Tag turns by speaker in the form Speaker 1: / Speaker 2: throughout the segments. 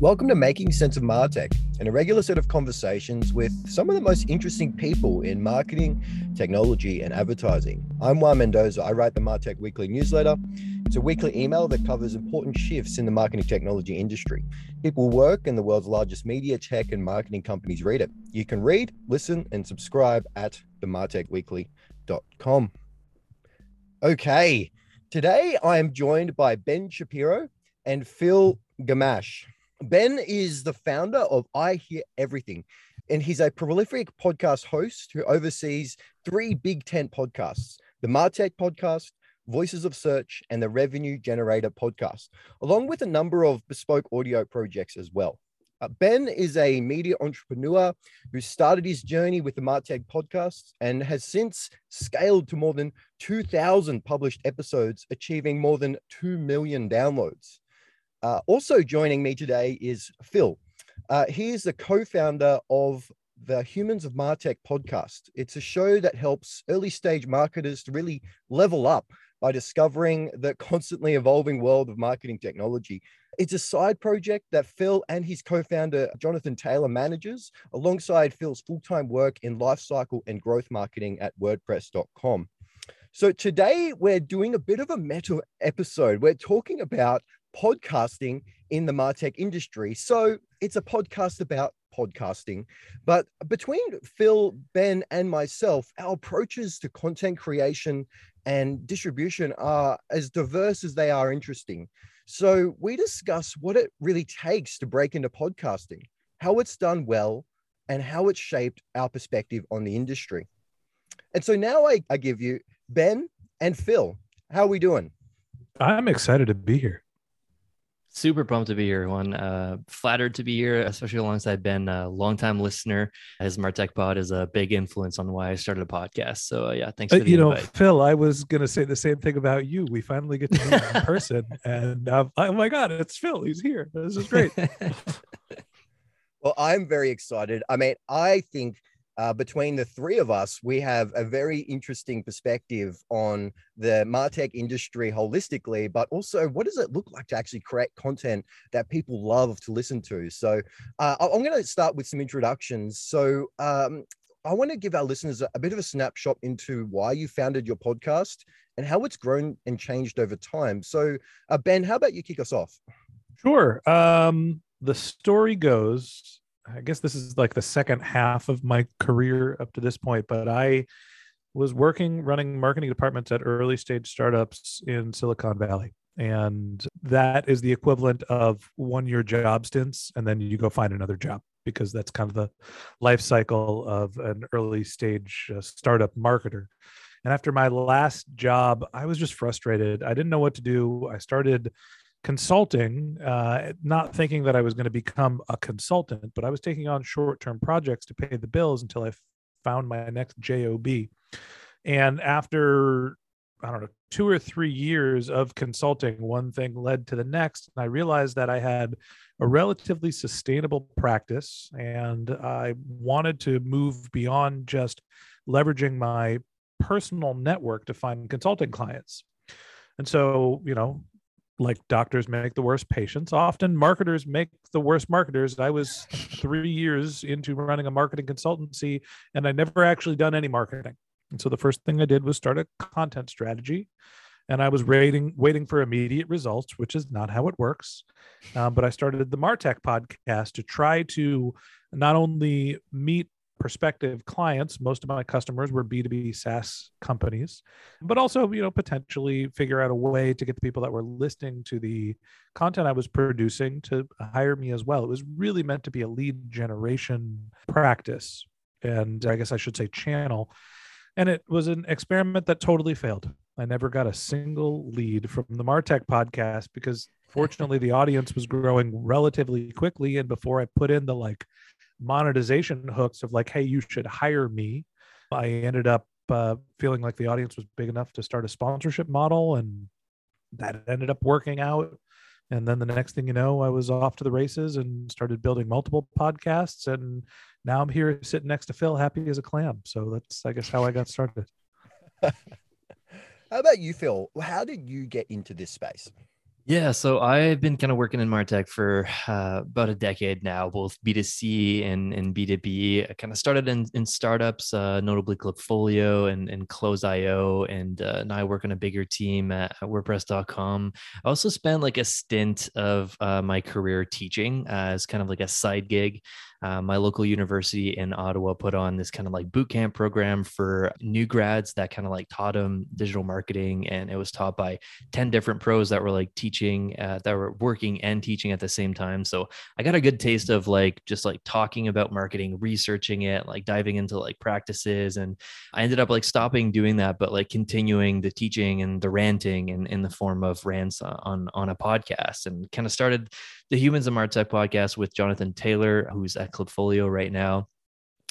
Speaker 1: Welcome to Making Sense of Martech, an irregular set of conversations with some of the most interesting people in marketing, technology, and advertising. I'm Juan Mendoza. I write the Martech Weekly newsletter. It's a weekly email that covers important shifts in the marketing technology industry. People work in the world's largest media, tech, and marketing companies read it. You can read, listen, and subscribe at themartechweekly.com. Okay, today I am joined by Ben Shapiro and Phil Gamache. Ben is the founder of I Hear Everything, and he's a prolific podcast host who oversees three Big Tent podcasts the Martech podcast, Voices of Search, and the Revenue Generator podcast, along with a number of bespoke audio projects as well. Uh, ben is a media entrepreneur who started his journey with the Martech podcast and has since scaled to more than 2,000 published episodes, achieving more than 2 million downloads. Uh, also joining me today is Phil. Uh, he is the co-founder of the Humans of Martech podcast. It's a show that helps early stage marketers to really level up by discovering the constantly evolving world of marketing technology. It's a side project that Phil and his co-founder Jonathan Taylor manages alongside Phil's full-time work in lifecycle and growth marketing at wordpress.com. So today we're doing a bit of a meta episode. We're talking about podcasting in the Martech industry. So it's a podcast about podcasting. But between Phil, Ben, and myself, our approaches to content creation and distribution are as diverse as they are interesting. So we discuss what it really takes to break into podcasting, how it's done well, and how it's shaped our perspective on the industry. And so now I, I give you Ben and Phil. How are we doing?
Speaker 2: I'm excited to be here
Speaker 3: super pumped to be here Juan uh, flattered to be here especially alongside ben a longtime listener. His martech pod is a big influence on why i started a podcast. So uh, yeah thanks
Speaker 2: uh, you know phil i was going to say the same thing about you. We finally get to meet in person and oh my god it's phil. He's here. This is great.
Speaker 1: Well i'm very excited. I mean i think uh, between the three of us, we have a very interesting perspective on the Martech industry holistically, but also what does it look like to actually create content that people love to listen to? So uh, I'm going to start with some introductions. So um, I want to give our listeners a, bit of a snapshot into why you founded your podcast and how it's grown and changed over time. So, uh, Ben, how about you kick us off?
Speaker 2: Sure. Um, the story goes I guess this is like the second half of my career up to this point, but I was working running marketing departments at early stage startups in Silicon Valley. And that is the equivalent of one year job stints, and then you go find another job because that's kind of the life cycle of an early stage uh, startup marketer. And after my last job, I was just frustrated. I didn't know what to do. I started consulting, uh, not thinking that I was going to become a consultant, but I was taking on short term projects to pay the bills until I found my next job. And after I don't know, two or three years of consulting, one thing led to the next. And I realized that I had a relatively sustainable practice and I wanted to move beyond just leveraging my personal network to find consulting clients. And so, you know, like doctors make the worst patients. Often marketers make the worst marketers. I was three years into running a marketing consultancy and i never actually done any marketing. And so the first thing i did was start a content strategy and i was waiting waiting for immediate results which is not how it works. Um, but i started the martech podcast to try to not only meet prospective clients most of my customers were b2b saas companies but also you know potentially figure out a way to get the people that were listening to the content i was producing to hire me as well. It was really meant to be a lead generation practice and i guess i should say channel. And it was an experiment that totally failed. I never got a single lead from the martech podcast because fortunately the audience was growing relatively quickly. And before i put in the like monetization hooks of like, hey, you should hire me. I ended up uh, feeling like the audience was big enough to start a sponsorship model, and that ended up working out. And then the next thing you know, I was off to the races and started building multiple podcasts. And now I'm here sitting next to Phil, happy as a clam. So that's, I guess, how I got started.
Speaker 1: how about you, Phil? How did you get into this space?
Speaker 3: Yeah, so I've been kind of working in Martech for uh, about a decade now, both B2C and, and B2B. I kind of started in, in startups, uh, notably Klipfolio and, and Close.io, and uh, now I work on a bigger team at, WordPress.com. I also spent like a stint of uh, my career teaching as kind of like a side gig uh, my local university in Ottawa put on this kind of like boot camp program for new grads that kind of like taught them digital marketing. And it was taught by 10 different pros that were like teaching, uh, that were working and teaching at the same time. So I got a good taste of like just like talking about marketing, researching it, like diving into like practices. And I ended up like stopping doing that, but like continuing the teaching and the ranting in, in the form of rants on, on a podcast and kind of started the Humans of Martech podcast with Jonathan Taylor, who's at Klipfolio right now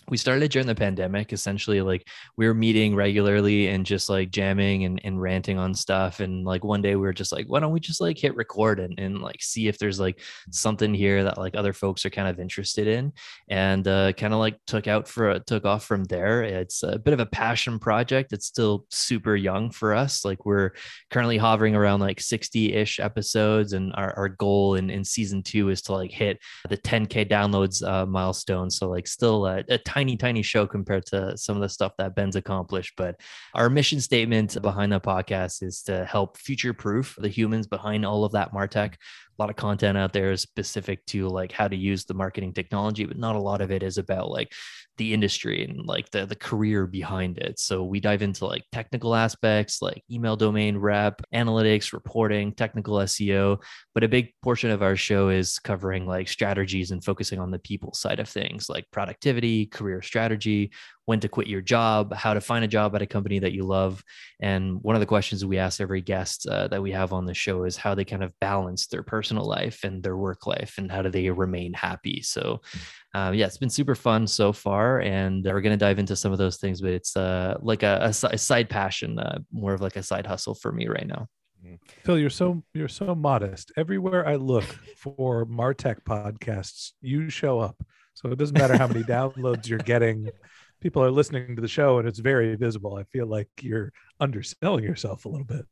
Speaker 3: we started during the pandemic essentially like we were meeting regularly and just like jamming and, and ranting on stuff. And like one day we were just like why don't we just like hit record and, and like see if there's like something here that like other folks are kind of interested in. And uh, kind of like took out for took off from there. It's a bit of a passion project. It's still super young for us. Like we're currently hovering around like 60-ish episodes and our, our goal in, in season two is to like hit the 10k downloads uh, milestone. So like still a, a tiny tiny show compared to some of the stuff that Ben's accomplished. But our mission statement behind the podcast is to help future proof the humans behind all of that Martech. A lot of content out there is specific to like how to use the marketing technology, but not a lot of it is about like the industry and like the the career behind it. So we dive into like technical aspects like email domain rep, analytics, reporting, technical SEO, but a big portion of our show is covering like strategies and focusing on the people side of things like productivity, career strategy, when to quit your job, how to find a job at a company that you love. And one of the questions we ask every guest uh, that we have on the show is how they kind of balance their personal life and their work life and how do they remain happy. So, uh, yeah, it's been super fun so far. And we're going to dive into some of those things, but it's uh, like a, a, side passion, uh, more of like a side hustle for me right now.
Speaker 2: Mm-hmm. Phil, you're so you're so modest. Everywhere I look for Martech podcasts, you show up. So it doesn't matter how many downloads you're getting people are listening to the show and it's very visible. I feel like you're underselling yourself a little bit.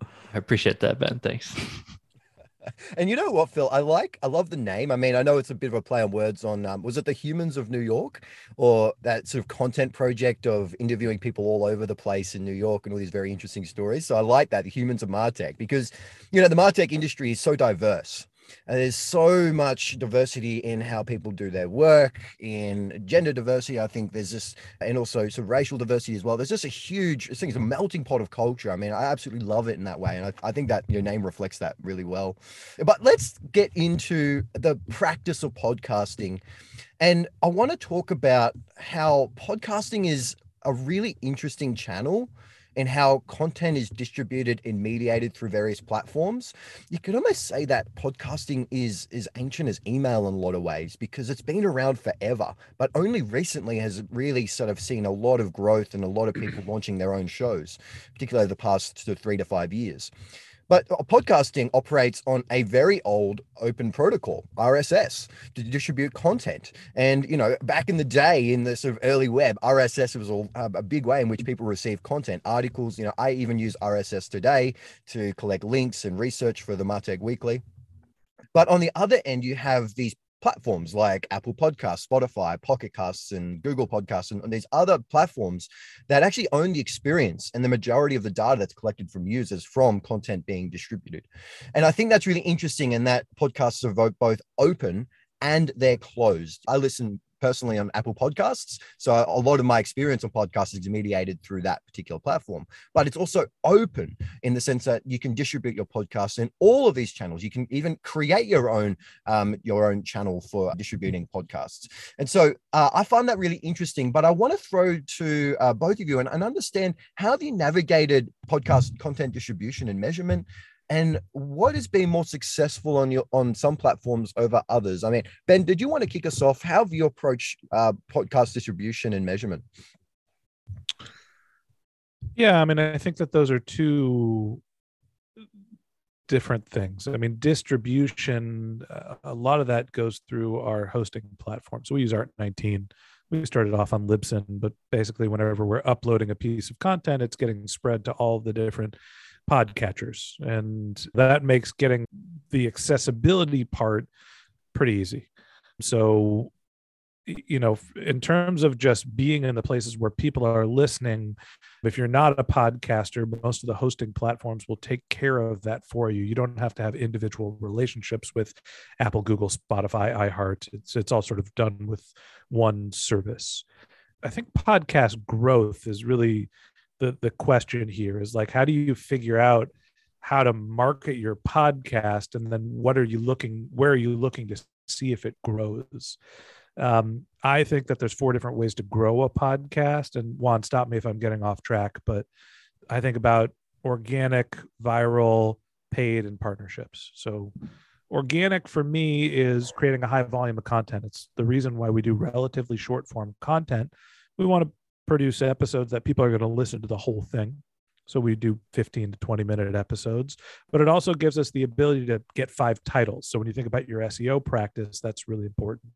Speaker 3: I appreciate that, Ben. Thanks.
Speaker 1: and you know what, Phil? I like, I love the name. I mean, I know it's a bit of a play on words on, um, was it the Humans of New York or that sort of content project of interviewing people all over the place in New York and all these very interesting stories? So I like that, the Humans of Martech, because, you know, the Martech industry is so diverse. And there's so much diversity in how people do their work, in gender diversity. I think there's this, and also some racial diversity as well. There's just a huge, I think it's a melting pot of culture. I mean, I absolutely love it in that way. And I, I think that your name reflects that really well. But let's get into the practice of podcasting. And I want to talk about how podcasting is a really interesting channel and how content is distributed and mediated through various platforms. You could almost say that podcasting is is ancient as email in a lot of ways because it's been around forever but only recently has really sort of seen a lot of growth and a lot of people launching their own shows particularly the past three to five years but uh, podcasting operates on a very old open protocol, RSS, to distribute content. And, you know, back in the day in the sort of early web, RSS was a, a big way in which people receive content, articles. You know, I even use RSS today to collect links and research for the Martech Weekly. But on the other end, you have these platforms like Apple Podcasts, Spotify, Pocket Casts, and Google Podcasts, and, and, these other platforms that actually own the experience and the majority of the data that's collected from users from content being distributed. And I think that's really interesting in that podcasts are both open and they're closed. I listen personally on Apple Podcasts. So a lot of my experience on podcasts is mediated through that particular platform. But it's also open in the sense that you can distribute your podcast in all of these channels. You can even create your own um, your own channel for distributing podcasts. And so uh, I find that really interesting. But I want to throw to uh, both of you and, and understand how you navigated podcast content distribution and measurement and what has been more successful on your on some platforms over others? I mean, Ben, did you want to kick us off? How have you approached uh, podcast distribution and measurement?
Speaker 2: Yeah, I mean, I think that those are two different things. I mean, distribution, uh, a lot of that goes through our hosting platform. So we use Art19. We started off on Libsyn, but basically, whenever we're uploading a piece of content, it's getting spread to all the different podcatchers. And that makes getting the accessibility part pretty easy. So, you know, in terms of just being in the places where people are listening, if you're not a podcaster, most of the hosting platforms will take care of that for you. You don't have to have individual relationships with Apple, Google, Spotify, iHeart. It's it's all sort of done with one service. I think podcast growth is really the the question here is like how do you figure out how to market your podcast? And then what are you looking where are you looking to see if it grows? Um, i think that there's four different ways to grow a podcast. And juan stop me if i'm getting off track but i think about organic viral paid and partnerships. So organic for me is creating a high volume of content. It's the reason why we do relatively short form content. We want to produce episodes that people are going to listen to the whole thing. So we do 15 to 20 minute episodes, but it also gives us the ability to get five titles. So when you think about your SEO practice, that's really important.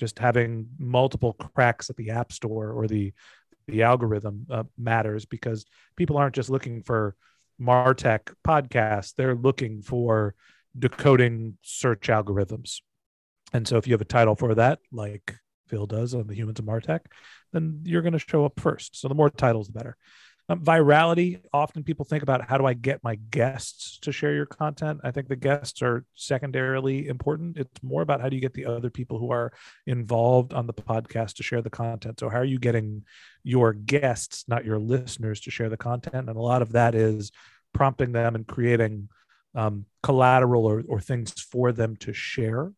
Speaker 2: Just having multiple cracks at the app store or the the algorithm uh, matters because people aren't just looking for Martech podcasts; they're looking for decoding search algorithms. And so if you have a title for that, like Phil does on the Humans of Martech, then you're going to show up first. So the more titles, the better. Um, virality. Often people think about how do I get my guests to share your content. I think the guests are secondarily important. It's more about how do you get the other people who are involved on the podcast to share the content. So how are you getting your guests, not your listeners, to share the content? And a lot of that is prompting them and creating um, collateral or, or things for them to share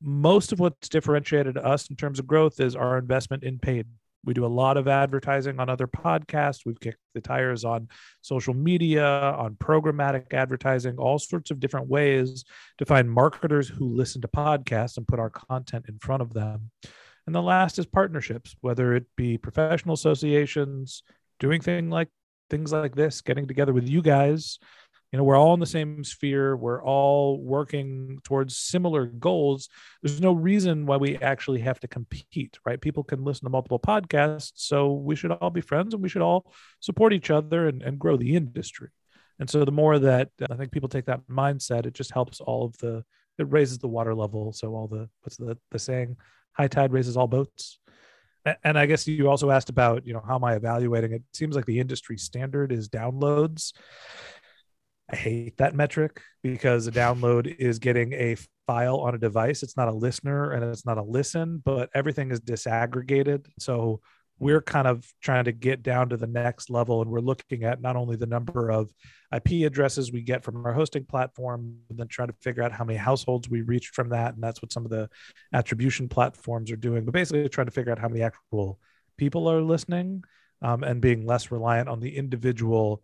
Speaker 2: most of what's differentiated us in terms of growth is our investment in paid. We do a lot of advertising on other podcasts. We've kicked the tires on social media, on programmatic advertising, all sorts of different ways to find marketers who listen to podcasts and put our content in front of them. And the last is partnerships, whether it be professional associations, doing thing like things like this, getting together with you guys you know we're all in the same sphere. We're all working towards similar goals. There's no reason why we actually have to compete right? People can listen to multiple podcasts so we should all be friends and we should all support each other and, and grow the industry. And so the more that uh, i think people take that mindset it just helps all of the it raises the water level. So all the what's the, the saying? High tide raises all boats. And I guess you also asked about, you know, how am I evaluating it? Seems like the industry standard is downloads. I hate that metric because a download is getting a file on a device. It's not a listener and it's not a listen, but everything is disaggregated. So we're kind of trying to get down to the next level and we're looking at not only the number of IP addresses we get from our hosting platform, but then trying to figure out how many households we reach from that. And that's what some of the attribution platforms are doing, but basically trying to figure out how many actual people are listening um, and being less reliant on the individual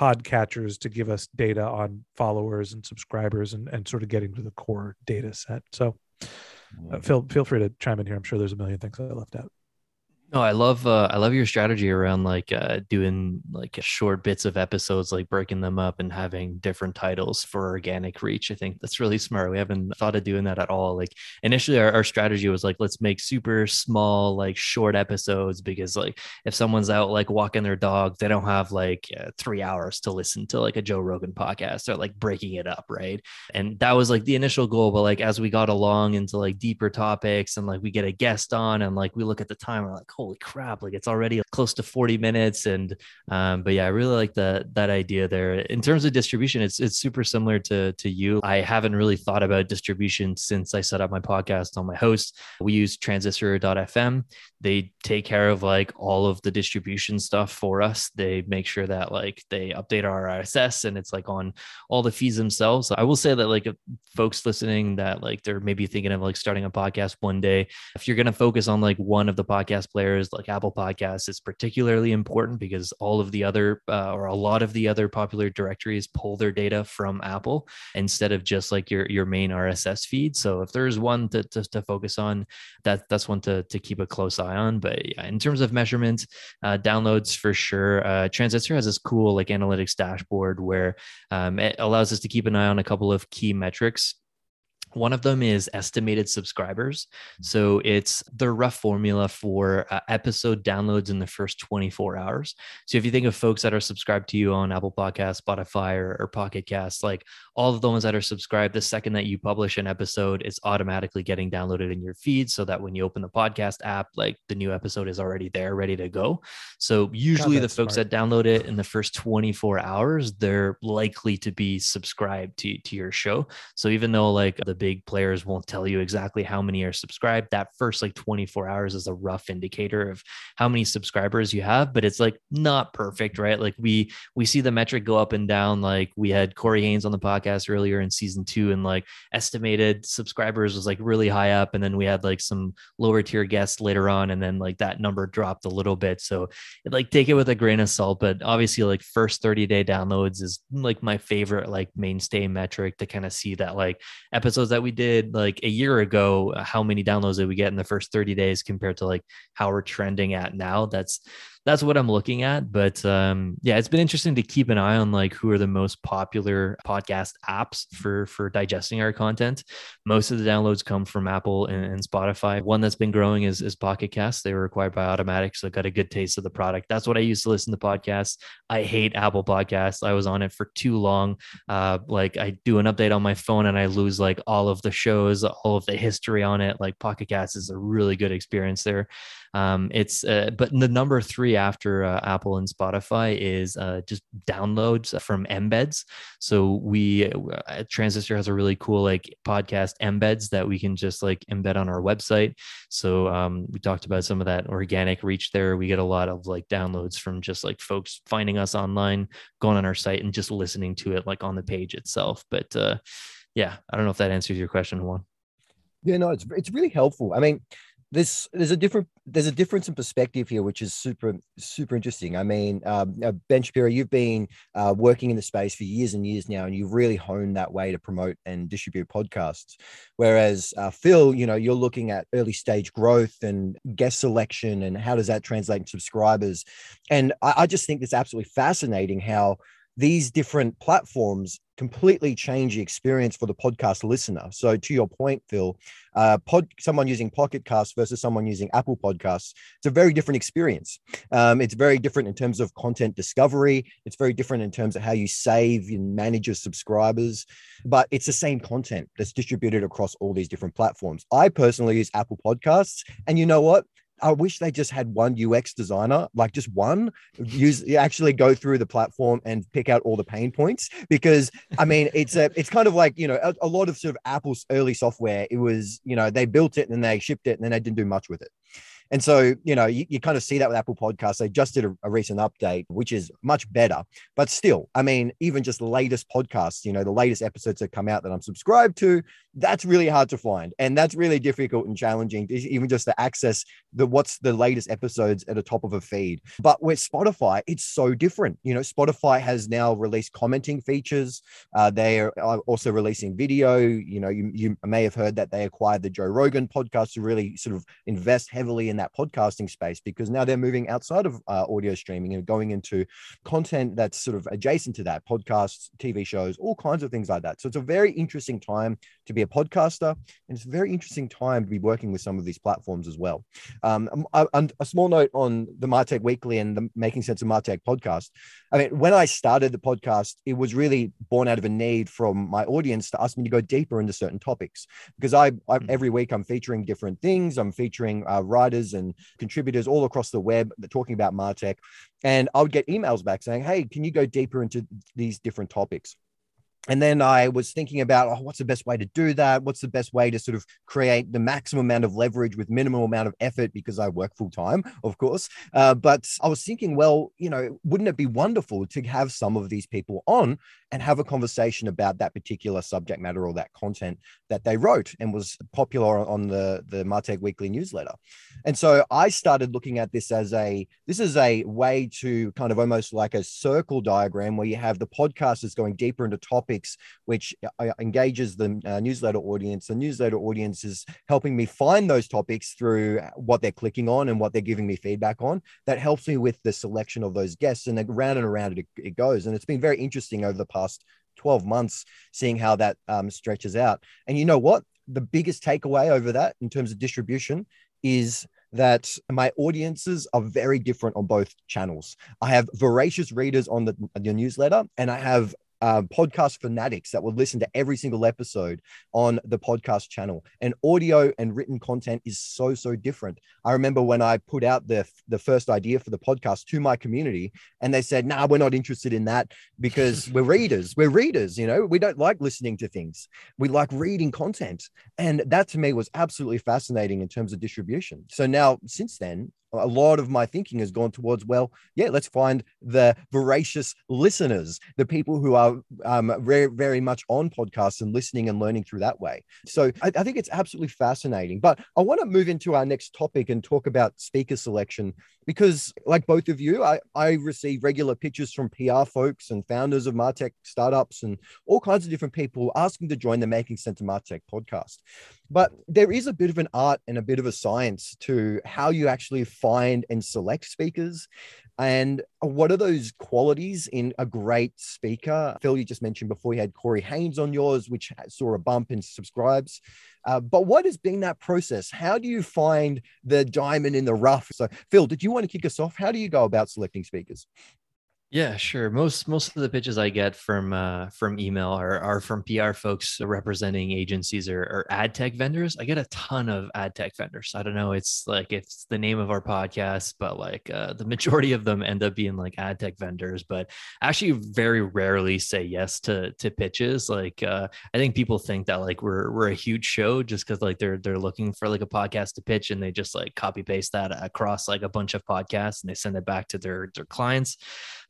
Speaker 2: podcatchers to give us data on followers and subscribers and, and sort of getting to the core data set. So uh, feel feel free to chime in here. I'm sure there's a million things I left out.
Speaker 3: No, I love uh, I love your strategy around like uh, doing like short bits of episodes, like breaking them up and having different titles for organic reach. I think that's really smart. We haven't thought of doing that at all. Like initially, our, our strategy was like let's make super small, like short episodes because like if someone's out like walking their dog, they don't have like uh, three hours to listen to like a Joe Rogan podcast. They're like breaking it up, right? And that was like the initial goal. But like as we got along into like deeper topics and like we get a guest on and like we look at the time, we're like holy crap, like it's already close to 40 minutes. And um, but yeah, I really like that that idea there. In terms of distribution, it's it's super similar to to you. I haven't really thought about distribution since I set up my podcast on my host. We use transistor.fm. They take care of like all of the distribution stuff for us. They make sure that like they update our RSS and it's like on all the feeds themselves. I will say that like folks listening that like they're maybe thinking of like starting a podcast one day, if you're gonna focus on like one of the podcast players like Apple Podcasts is particularly important because all of the other uh, or a lot of the other popular directories pull their data from Apple instead of just like your your main RSS feed. So if there's one to, to, to focus on, that that's one to to keep a close eye on. But yeah, in terms of measurement, uh, downloads for sure. Uh, Transistor has this cool like analytics dashboard where um, it allows us to keep an eye on a couple of key metrics One of them is estimated subscribers. So it's the rough formula for uh, episode downloads in the first 24 hours. So if you think of folks that are subscribed to you on Apple Podcasts, Spotify, or, or Pocket Casts, like all of the ones that are subscribed, the second that you publish an episode, it's automatically getting downloaded in your feed so that when you open the podcast app, like the new episode is already there, ready to go. So usually God, the folks smart. that download it in the first 24 hours, they're likely to be subscribed to, to your show. So even though like the big players won't tell you exactly how many are subscribed. That first like 24 hours is a rough indicator of how many subscribers you have, but it's like not perfect, right? Like we we see the metric go up and down. Like we had Corey Haines on the podcast earlier in season two, and like estimated subscribers was like really high up, and then we had like some lower tier guests later on, and then like that number dropped a little bit. So like take it with a grain of salt, but obviously like first 30 day downloads is like my favorite like mainstay metric to kind of see that like episodes that we did like a year ago, uh, how many downloads did we get in the first 30 days compared to like how we're trending at now? That's that's what I'm looking at. But um, yeah, it's been interesting to keep an eye on like who are the most popular podcast apps for for digesting our content. Most of the downloads come from Apple and, and Spotify. One that's been growing is, is Pocket Cast. They were acquired by Automattic, so got a good taste of the product. That's what I used to listen to podcasts. I hate Apple Podcasts. I was on it for too long. Uh, like I do an update on my phone and I lose like all of the shows, all of the history on it. Like Pocket Cast is a really good experience there. Um, it's uh, but the number three after uh, Apple and Spotify is uh, just downloads from embeds. So we uh, Transistor has a really cool like podcast embeds that we can just like embed on our website. So um, we talked about some of that organic reach there. We get a lot of like downloads from just like folks finding us online, going on our site, and just listening to it like on the page itself. But uh, yeah, I don't know if that answers your question, Juan.
Speaker 1: Yeah, no, it's it's really helpful. I mean, this there's a different there's a difference in perspective here which is super super interesting. I mean um, ben shapiro you've been uh, working in the space for years and years now and you've really honed that way to promote and distribute podcasts. Whereas uh, phil you know you're looking at early stage growth and guest selection and how does that translate into subscribers? And I, I just think it's absolutely fascinating how these different platforms completely change the experience for the podcast listener. So, to your point, Phil, uh, pod, someone using Pocket Cast versus someone using Apple Podcasts, it's a very different experience. Um, it's very different in terms of content discovery. It's very different in terms of how you save and manage your subscribers, but it's the same content that's distributed across all these different platforms. I personally use Apple Podcasts, and you know what? I wish they just had one UX designer, like just one, use actually go through the platform and pick out all the pain points. Because I mean, it's a it's kind of like you know a, a lot of sort of Apple's early software. It was you know they built it and then they shipped it and then they didn't do much with it. And so, you know, you, you kind of see that with Apple Podcasts. They just did a, a, recent update, which is much better. But still, I mean, even just the latest podcasts, you know, the latest episodes that come out that I'm subscribed to, that's really hard to find. And that's really difficult and challenging, even just to access the what's the latest episodes at the top of a feed. But with Spotify, it's so different. You know, Spotify has now released commenting features. Uh, they are also releasing video. You know, you, you may have heard that they acquired the Joe Rogan podcast to really sort of invest heavily in that podcasting space because now they're moving outside of uh, audio streaming and going into content that's sort of adjacent to that podcasts, TV shows, all kinds of things like that. So it's a very interesting time to be a podcaster, and it's a very interesting time to be working with some of these platforms as well. Um, a, a small note on the Martech Weekly and the Making Sense of Martech podcast. I mean, when I started the podcast, it was really born out of a need from my audience to ask me to go deeper into certain topics because I, I hmm. every week I'm featuring different things. I'm featuring uh, writers and contributors all across the web talking about Martech, and I would get emails back saying, "Hey, can you go deeper into these different topics?" And then I was thinking about oh, what's the best way to do that? What's the best way to sort of create the maximum amount of leverage with minimal amount of effort because I work full time, of course. Uh, but I was thinking, well, you know, wouldn't it be wonderful to have some of these people on and have a conversation about that particular subject matter or that content that they wrote and was popular on the the Martech Weekly newsletter? And so I started looking at this as a this is a way to kind of almost like a circle diagram where you have the podcasters going deeper into topics which uh, engages the uh, newsletter audience. The newsletter audience is helping me find those topics through what they're clicking on and what they're giving me feedback on. That helps me with the selection of those guests, and around and around it, it goes. And it's been very interesting over the past 12 months, seeing how that um, stretches out. And you know what? The biggest takeaway over that in terms of distribution is that my audiences are very different on both channels. I have voracious readers on the, the newsletter, and I have um, podcast fanatics that will listen to every single episode on the podcast channel. And audio and written content is so so different. I remember when I put out the the first idea for the podcast to my community, and they said, "Nah, we're not interested in that because we're readers. We're readers. You know, we don't like listening to things. We like reading content." And that to me was absolutely fascinating in terms of distribution. So now, since then, a lot of my thinking has gone towards well yeah let's find the voracious listeners the people who are um, very very much on podcasts and listening and learning through that way. So I, I think it's absolutely fascinating. But i want to move into our next topic and talk about speaker selection because like both of you i, I receive regular pitches from pr folks and founders of martech startups and all kinds of different people asking to join the making sense of martech podcast but there is a bit of an art and a bit of a science to how you actually find and select speakers. And what are those qualities in a great speaker? Phil, you just mentioned before you had Corey Haines on yours, which saw a bump in subscribes. Uh, but what has been that process? How do you find the diamond in the rough? So, Phil, did you want to kick us off? How do you go about selecting speakers?
Speaker 3: Yeah, sure. Most most of the pitches I get from uh, from email are, are from PR folks representing agencies or, or ad tech vendors. I get a ton of ad tech vendors. I don't know. It's like it's the name of our podcast, but like uh, the majority of them end up being like ad tech vendors. But actually, very rarely say yes to to pitches. Like uh, I think people think that like we're we're a huge show just because like they're they're looking for like a podcast to pitch and they just like copy paste that across like a bunch of podcasts and they send it back to their their clients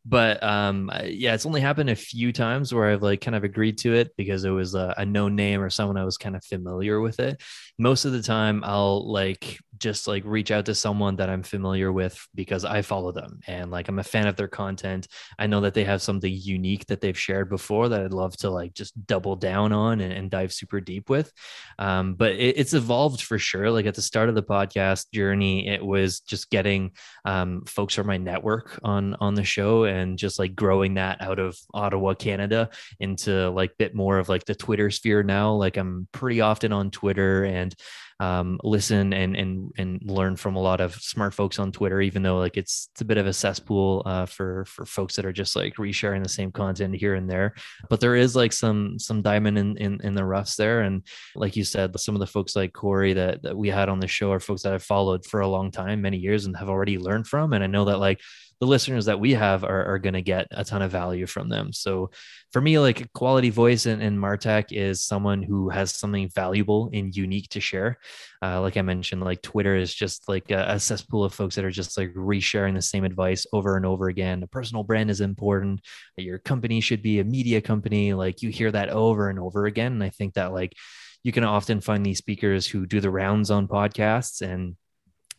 Speaker 3: but um yeah it's only happened a few times where i've like kind of agreed to it because it was a, a known name or someone i was kind of familiar with it most of the time i'll like just like reach out to someone that I'm familiar with because I follow them and like I'm a fan of their content. I know that they have something unique that they've shared before that I'd love to like just double down on and, and dive super deep with. Um, but it, it's evolved for sure. Like at the start of the podcast journey, it was just getting um, folks from my network on on the show and just like growing that out of Ottawa, Canada, into like bit more of like the Twitter sphere now. Like I'm pretty often on Twitter and um, listen and and and learn from a lot of smart folks on Twitter, even though like it's it's a bit of a cesspool uh, for for folks that are just like resharing the same content here and there. But there is like some some diamond in in, in the roughs there, and like you said, some of the folks like Corey that that we had on the show are folks that I've followed for a long time, many years, and have already learned from, and I know that like the listeners that we have are, are going to get a ton of value from them. So for me, like a quality voice in, in Martech is someone who has something valuable and unique to share. Uh, like I mentioned, like Twitter is just like a, a, cesspool of folks that are just like resharing the same advice over and over again. A personal brand is important. Your company should be a media company. Like you hear that over and over again. And I think that like you can often find these speakers who do the rounds on podcasts and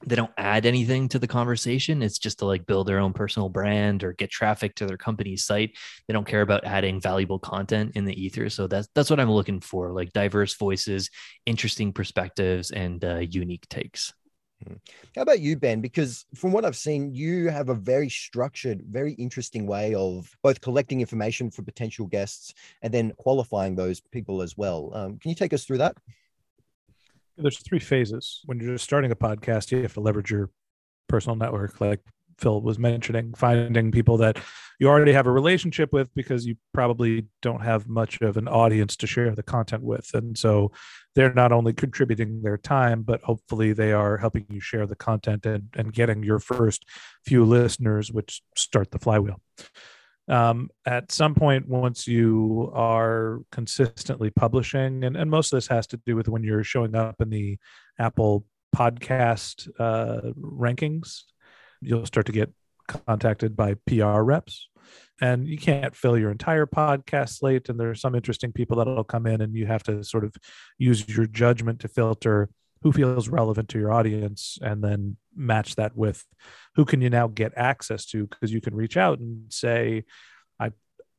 Speaker 3: they don't add anything to the conversation. It's just to like build their own personal brand or get traffic to their company's site. They don't care about adding valuable content in the ether. So that's that's what i'm looking for like diverse voices interesting perspectives and uh, unique takes.
Speaker 1: Hmm. how about you ben? Because from what i've seen you have a very structured very interesting way of both collecting information for potential guests and then qualifying those people as well. Um, can you take us through that
Speaker 2: there's three phases. When you're just starting a podcast, you have to leverage your personal network, like Phil was mentioning, finding people that you already have a relationship with because you probably don't have much of an audience to share the content with. And so they're not only contributing their time, but hopefully they are helping you share the content and, and getting your first few listeners, which start the flywheel um, at some point once you are consistently publishing and, and most of this has to do with when you're showing up in the apple podcast uh, rankings you'll start to get contacted by pr reps. And you can't fill your entire podcast slate and there are some interesting people that'll come in and you have to sort of use your judgment to filter who feels relevant to your audience and then match that with who can you now get access to? Because you can reach out and say i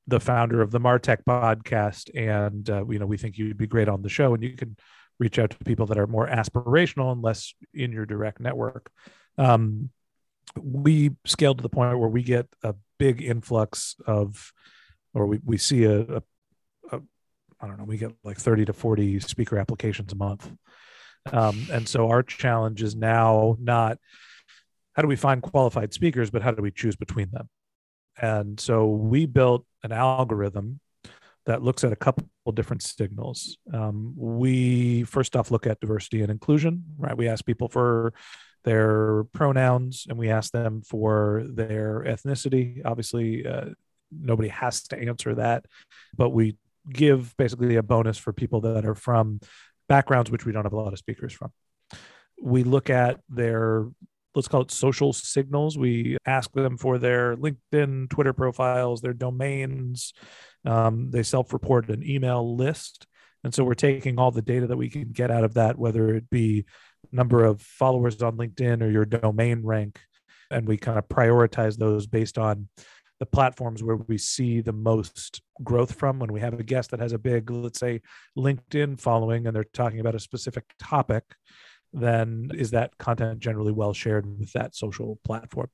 Speaker 2: the founder of the martech podcast and uh, you know we think you'd be great on the show. And you can reach out to people that are more aspirational and less in your direct network. Um, we scaled to the point where we get a big influx of or we, we see a, a I don't know, we get like 30 to 40 speaker applications a month. Um, and so our challenge is now not how do we find qualified speakers, but how do we choose between them? And so we built an algorithm that looks at a couple different signals. Um, we first off look at diversity and inclusion, right? We ask people for their pronouns and we ask them for their ethnicity. Obviously, uh, nobody has to answer that, but we give basically a bonus for people that are from backgrounds which we don't have a lot of speakers from. We look at their let's call it social signals. We ask them for their LinkedIn, Twitter profiles, their domains. Um, they self report an email list. And so we're taking all the data that we can get out of that, whether it be number of followers on LinkedIn or your domain rank. And we kind of prioritize those based on the platforms where we see the most growth from. When we have a guest that has a big let's say linkedin following and they're talking about a specific topic then is that content generally well shared with that social platform?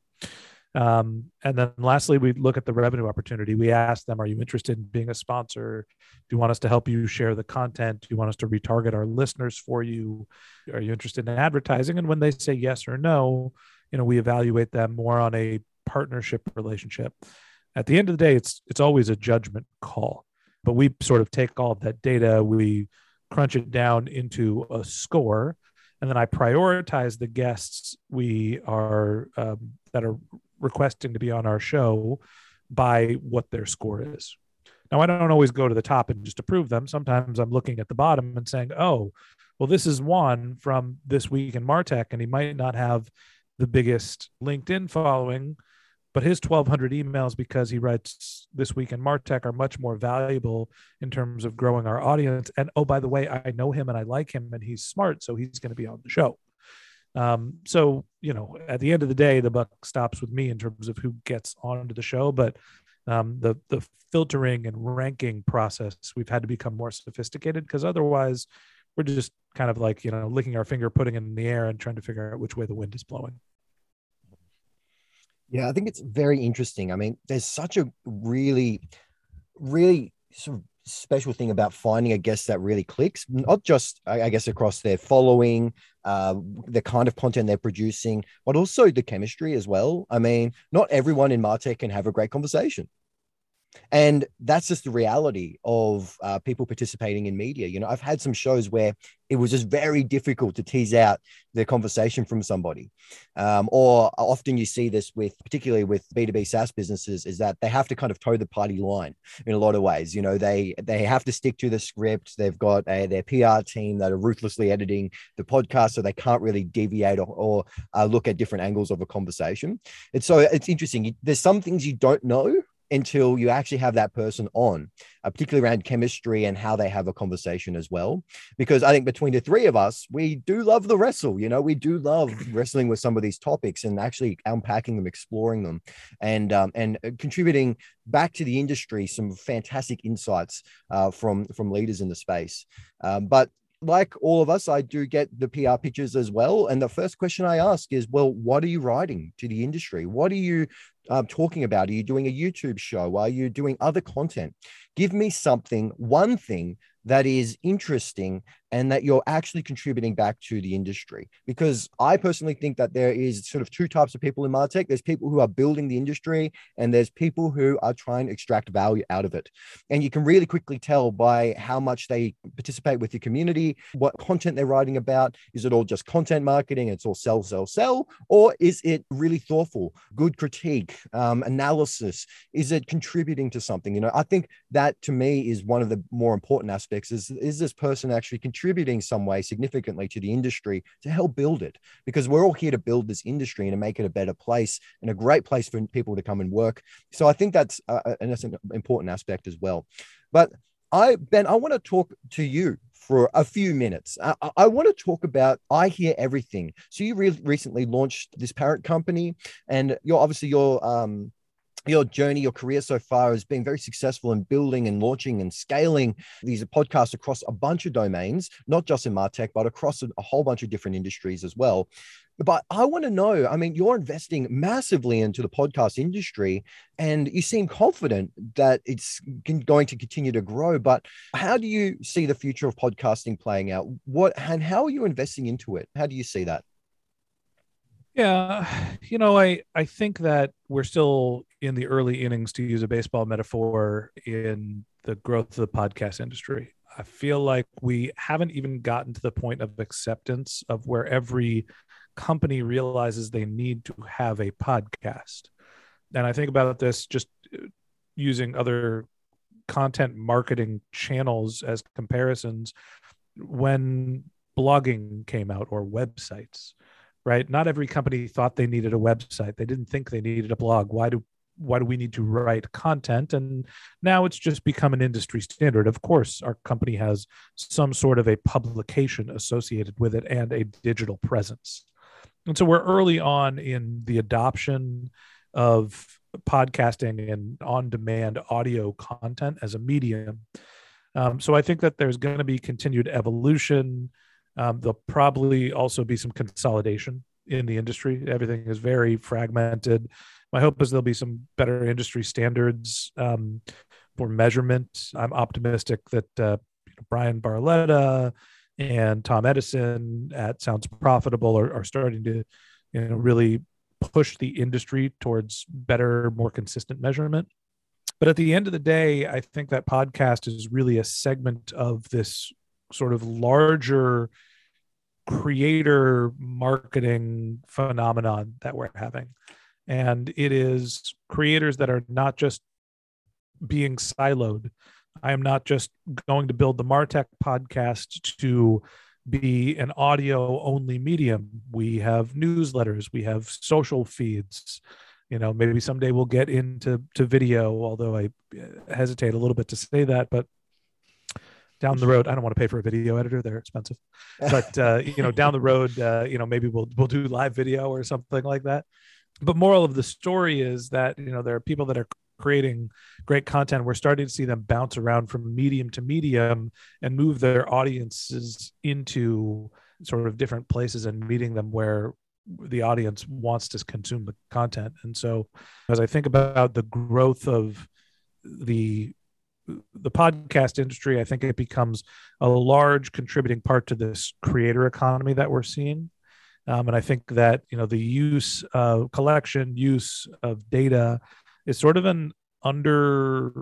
Speaker 2: Um, and then lastly we look at the revenue opportunity. We ask them are you interested in being a sponsor? Do you want us to help you share the content? Do you want us to retarget our listeners for you? Are you interested in advertising? And when they say yes or no you know we evaluate them more on a partnership relationship. At the end of the day, it's it's always a judgment call. But we sort of take all of that data, we crunch it down into a score, and then I prioritize the guests we are um, that are requesting to be on our show by what their score is. Now, I don't always go to the top and just approve them. Sometimes I'm looking at the bottom and saying, oh, well, this is one from this week in Martech, and he might not have the biggest LinkedIn following, but his 1200 emails because he writes this week in martech are much more valuable in terms of growing our audience. And oh by the way i know him and i like him and he's smart so he's going to be on the show. Um, so you know at the end of the day the buck stops with me in terms of who gets onto the show but um, the the filtering and ranking process we've had to become more sophisticated because otherwise we're just kind of like you know licking our finger putting it in the air and trying to figure out which way the wind is blowing
Speaker 1: yeah, I think it's very interesting. I mean, there's such a really, really sort of special thing about finding a guest that really clicks, not just, I guess, across their following, uh, the kind of content they're producing, but also the chemistry as well. I mean, not everyone in Martech can have a great conversation and that's just the reality of uh, people participating in media you know? I've had some shows where it was just very difficult to tease out the conversation from somebody. Um, or often you see this with particularly with b2b saas businesses is that they have to kind of toe the party line in a lot of ways you know? They they have to stick to the script. They've got a, their pr team that are ruthlessly editing the podcast so they can't really deviate or, or uh, look at different angles of a conversation. And so it's interesting there's some things you don't know until you actually have that person on, uh, particularly around chemistry and how they have a conversation as well. Because I think between the three of us, we do love the wrestle. You know, we do love wrestling with some of these topics and actually unpacking them, exploring them, and um, and uh, contributing back to the industry some fantastic insights uh, from from leaders in the space. Um, but like all of us, I do get the PR pitches as well. And the first question I ask is, well, what are you writing to the industry? What are you um, talking about? Are you doing a YouTube show? Are you doing other content? Give me something, one thing that is interesting and that you're actually contributing back to the industry. Because I personally think that there is sort of two types of people in Martech. There's people who are building the industry, and there's people who are trying to extract value out of it. And you can really quickly tell by how much they participate with the community, what content they're writing about. Is it all just content marketing? It's all sell, sell, sell, or is it really thoughtful, good critique, um, analysis? Is it contributing to something? You know, I think that to me is one of the more important aspects. Is is this person actually contributing? Contributing some way significantly to the industry to help build it because we're all here to build this industry and to make it a better place and a great place for people to come and work. So I think that's, uh, and that's an important aspect as well. But I, Ben, I want to talk to you for a few minutes. I, I, want to talk about I Hear Everything. So you re- recently launched this parent company, and you're obviously you're um, your journey, your career so far has been very successful in building and launching and scaling these podcasts across a bunch of domains, not just in Martech, but across a, whole bunch of different industries as well. But I want to know I mean, you're investing massively into the podcast industry and you seem confident that it's going to continue to grow. But how do you see the future of podcasting playing out? What and how are you investing into it? How do you see that?
Speaker 2: Yeah, you know, I I think that we're still in the early innings, to use a baseball metaphor, in the growth of the podcast industry. I feel like we haven't even gotten to the point of acceptance of where every company realizes they need to have a podcast. And I think about this just uh, using other content marketing channels as comparisons when blogging came out or websites right not every company thought they needed a website they didn't think they needed a blog why do why do we need to write content and now it's just become an industry standard of course our company has some sort of a publication associated with it and a digital presence and so we're early on in the adoption of podcasting and on demand audio content as a medium. Um, so I think that there's going to be continued evolution. Um, there'll probably also be some consolidation in the industry. Everything is very fragmented. My hope is there'll be some better industry standards um, for measurement. I'm optimistic that uh, Bryan Barletta, and Tom Edison at Sounds Profitable are, are starting to, you know, really push the industry towards better, more consistent measurement. But at the end of the day, I think that podcast is really a segment of this sort of larger creator marketing phenomenon that we're having. And it is creators that are not just being siloed I am not just going to build the Martech podcast to be an audio only medium. We have newsletters, we have social feeds. You know, maybe someday we'll get into to video, although I uh, hesitate a little bit to say that, but down the road, I don't want to pay for a video editor; they're expensive. But uh, you know, down the road, uh, you know, maybe we'll we'll do live video or something like that. But moral of the story is that you know there are people that are creating great content, we're starting to see them bounce around from medium to medium and move their audiences into sort of different places and meeting them where the audience wants to consume the content. And so as I think about the growth of the the podcast industry, I think it becomes a large contributing part to this creator economy that we're seeing. Um, and I think that you know the use of collection, use of data, is sort of an under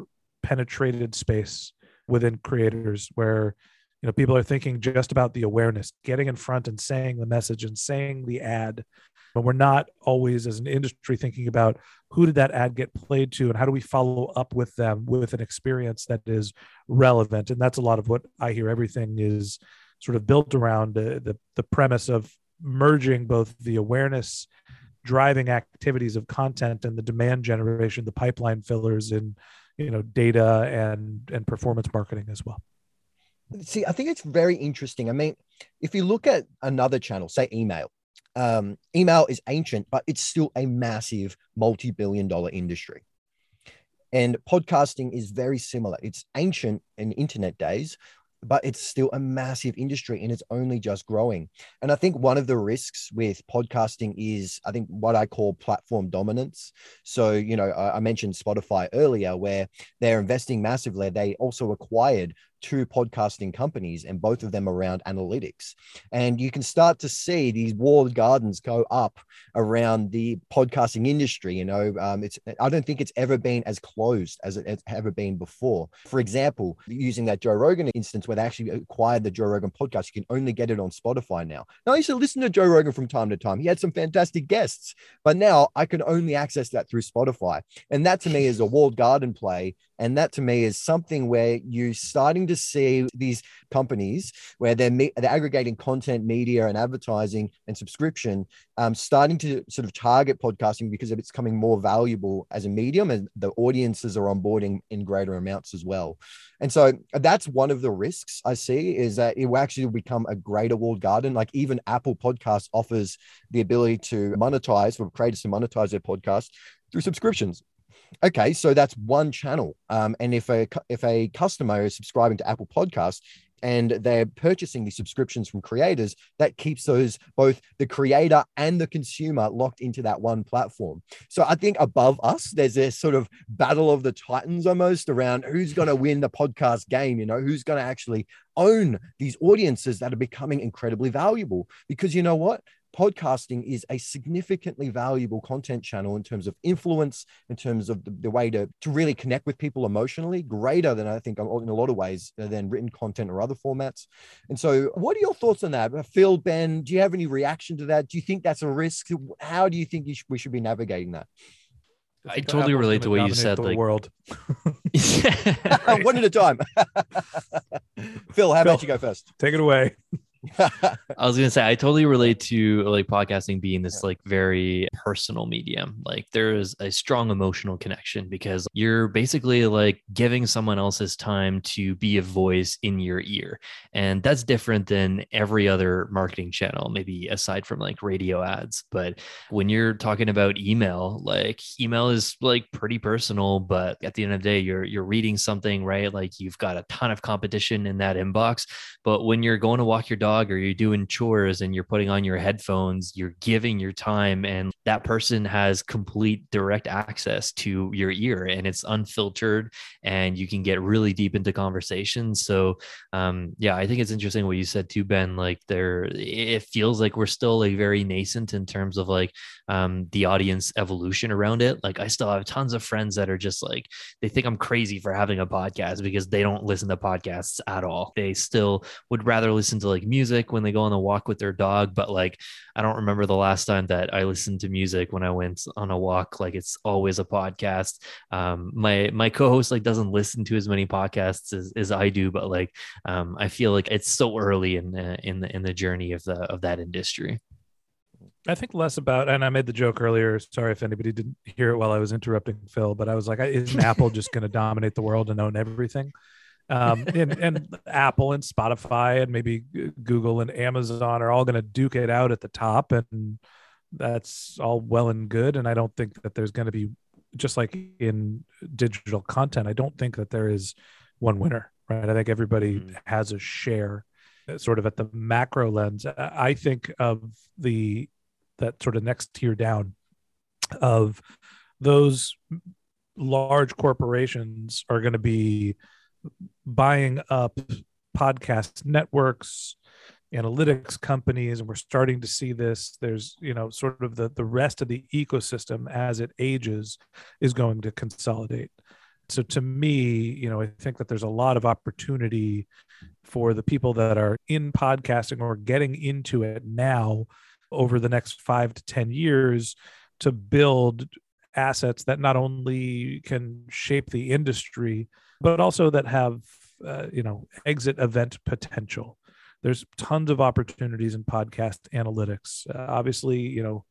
Speaker 2: penetrated space within creators where you know people are thinking just about the awareness getting in front and saying the message and saying the ad. But we're not always as an industry thinking about who did that ad get played to and how do we follow up with them with an experience that is relevant. And that's a lot of what i hear everything is sort of built around the, the, the premise of merging both the awareness driving activities of content and the demand generation, the pipeline fillers in, you know, data and and performance marketing as well.
Speaker 1: See, I think it's very interesting. I mean, if you look at another channel, say email, um, email is ancient, but it's still a massive multi-billion dollar industry. And podcasting is very similar. It's ancient in internet days, but it's still a massive industry and it's only just growing. And I think one of the risks with podcasting is, I think, what I call platform dominance. So, you know, I mentioned Spotify earlier, where they're investing massively. They also acquired two podcasting companies and both of them around analytics. And you can start to see these walled gardens go up around the podcasting industry you know um, it's i don't think it's ever been as closed as it has ever been before. For example using that joe rogan instance where they actually acquired the joe rogan podcast you can only get it on spotify now. Now i used to listen to joe rogan from time to time. He had some fantastic guests but now i can only access that through spotify. And that to me is a walled garden play and that to me is something where you're starting to see these companies where they're, me- they're aggregating content, media, and advertising and subscription, um, starting to sort of target podcasting because it's becoming more valuable as a medium and the audiences are onboarding in greater amounts as well. And so that's one of the risks I see is that it will actually become a greater walled garden. Like even Apple Podcasts offers the ability to monetize for creators to monetize their podcast through subscriptions Okay, so that's one channel. Um, and if a if a customer is subscribing to Apple Podcasts and they're purchasing these subscriptions from creators, that keeps those both the creator and the consumer locked into that one platform. So I think above us, there's this sort of battle of the titans almost around who's going to win the podcast game. You know, who's going to actually own these audiences that are becoming incredibly valuable? Because you know what? Podcasting is a significantly valuable content channel in terms of influence, in terms of the, the, way to, to really connect with people emotionally, greater than I think in a lot of ways than written content or other formats. And so, what are your thoughts on that? Uh, Phil, Ben, do you have any reaction to that? Do you think that's a risk? How do you think you should, we should be navigating that?
Speaker 3: I totally relate to what you said.
Speaker 2: The
Speaker 3: like
Speaker 2: world,
Speaker 1: one at a time. Phil, how Phil, about you go first?
Speaker 2: Take it away.
Speaker 3: I was gonna say I totally relate to like podcasting being this like very personal medium. Like there is a strong emotional connection because you're basically like giving someone else's time to be a voice in your ear. And that's different than every other marketing channel, maybe aside from like radio ads. But when you're talking about email, like email is like pretty personal, but at the end of the day, you're you're reading something, right? Like you've got a ton of competition in that inbox. But when you're going to walk your dog dog or you're doing chores and you're putting on your headphones, you're giving your time, and that person has complete direct access to your ear and it's unfiltered and you can get really deep into conversations. So, um, yeah, I think it's interesting what you said too, Ben. Like, there, it feels like we're still like very nascent in terms of like um, the audience evolution around it. Like, I still have tons of friends that are just like, they think I'm crazy for having a podcast because they don't listen to podcasts at all. They still would rather listen to like music music when they go on a walk with their dog, but like I don't remember the last time that I listened to music when I went on a walk. Like it's always a podcast. Um, my my co-host like doesn't listen to as many podcasts as, as I do, but like um, I feel like it's so early in the in the in the journey of the of that industry.
Speaker 2: I think less about, and I made the joke earlier. Sorry if anybody didn't hear it while I was interrupting Phil, but I was like, isn't Apple just going to dominate the world and own everything? Um, and, and Apple and Spotify and maybe Google and Amazon are all going to duke it out at the top, and that's all well and good. And I don't think that there's going to be just like in digital content. I don't think that there is one winner, right? I think everybody mm-hmm. has a share, uh, sort of at the macro lens. I think of the that sort of next tier down of those large corporations are going to be buying up podcast networks analytics companies and we're starting to see this. There's you know sort of the the rest of the ecosystem as it ages is going to consolidate. So to me you know i think that there's a lot of opportunity for the people that are in podcasting or getting into it now over the next 5 to 10 years to build assets that not only can shape the industry but also that have uh, you know exit event potential. There's tons of opportunities in podcast analytics. Uh, obviously you know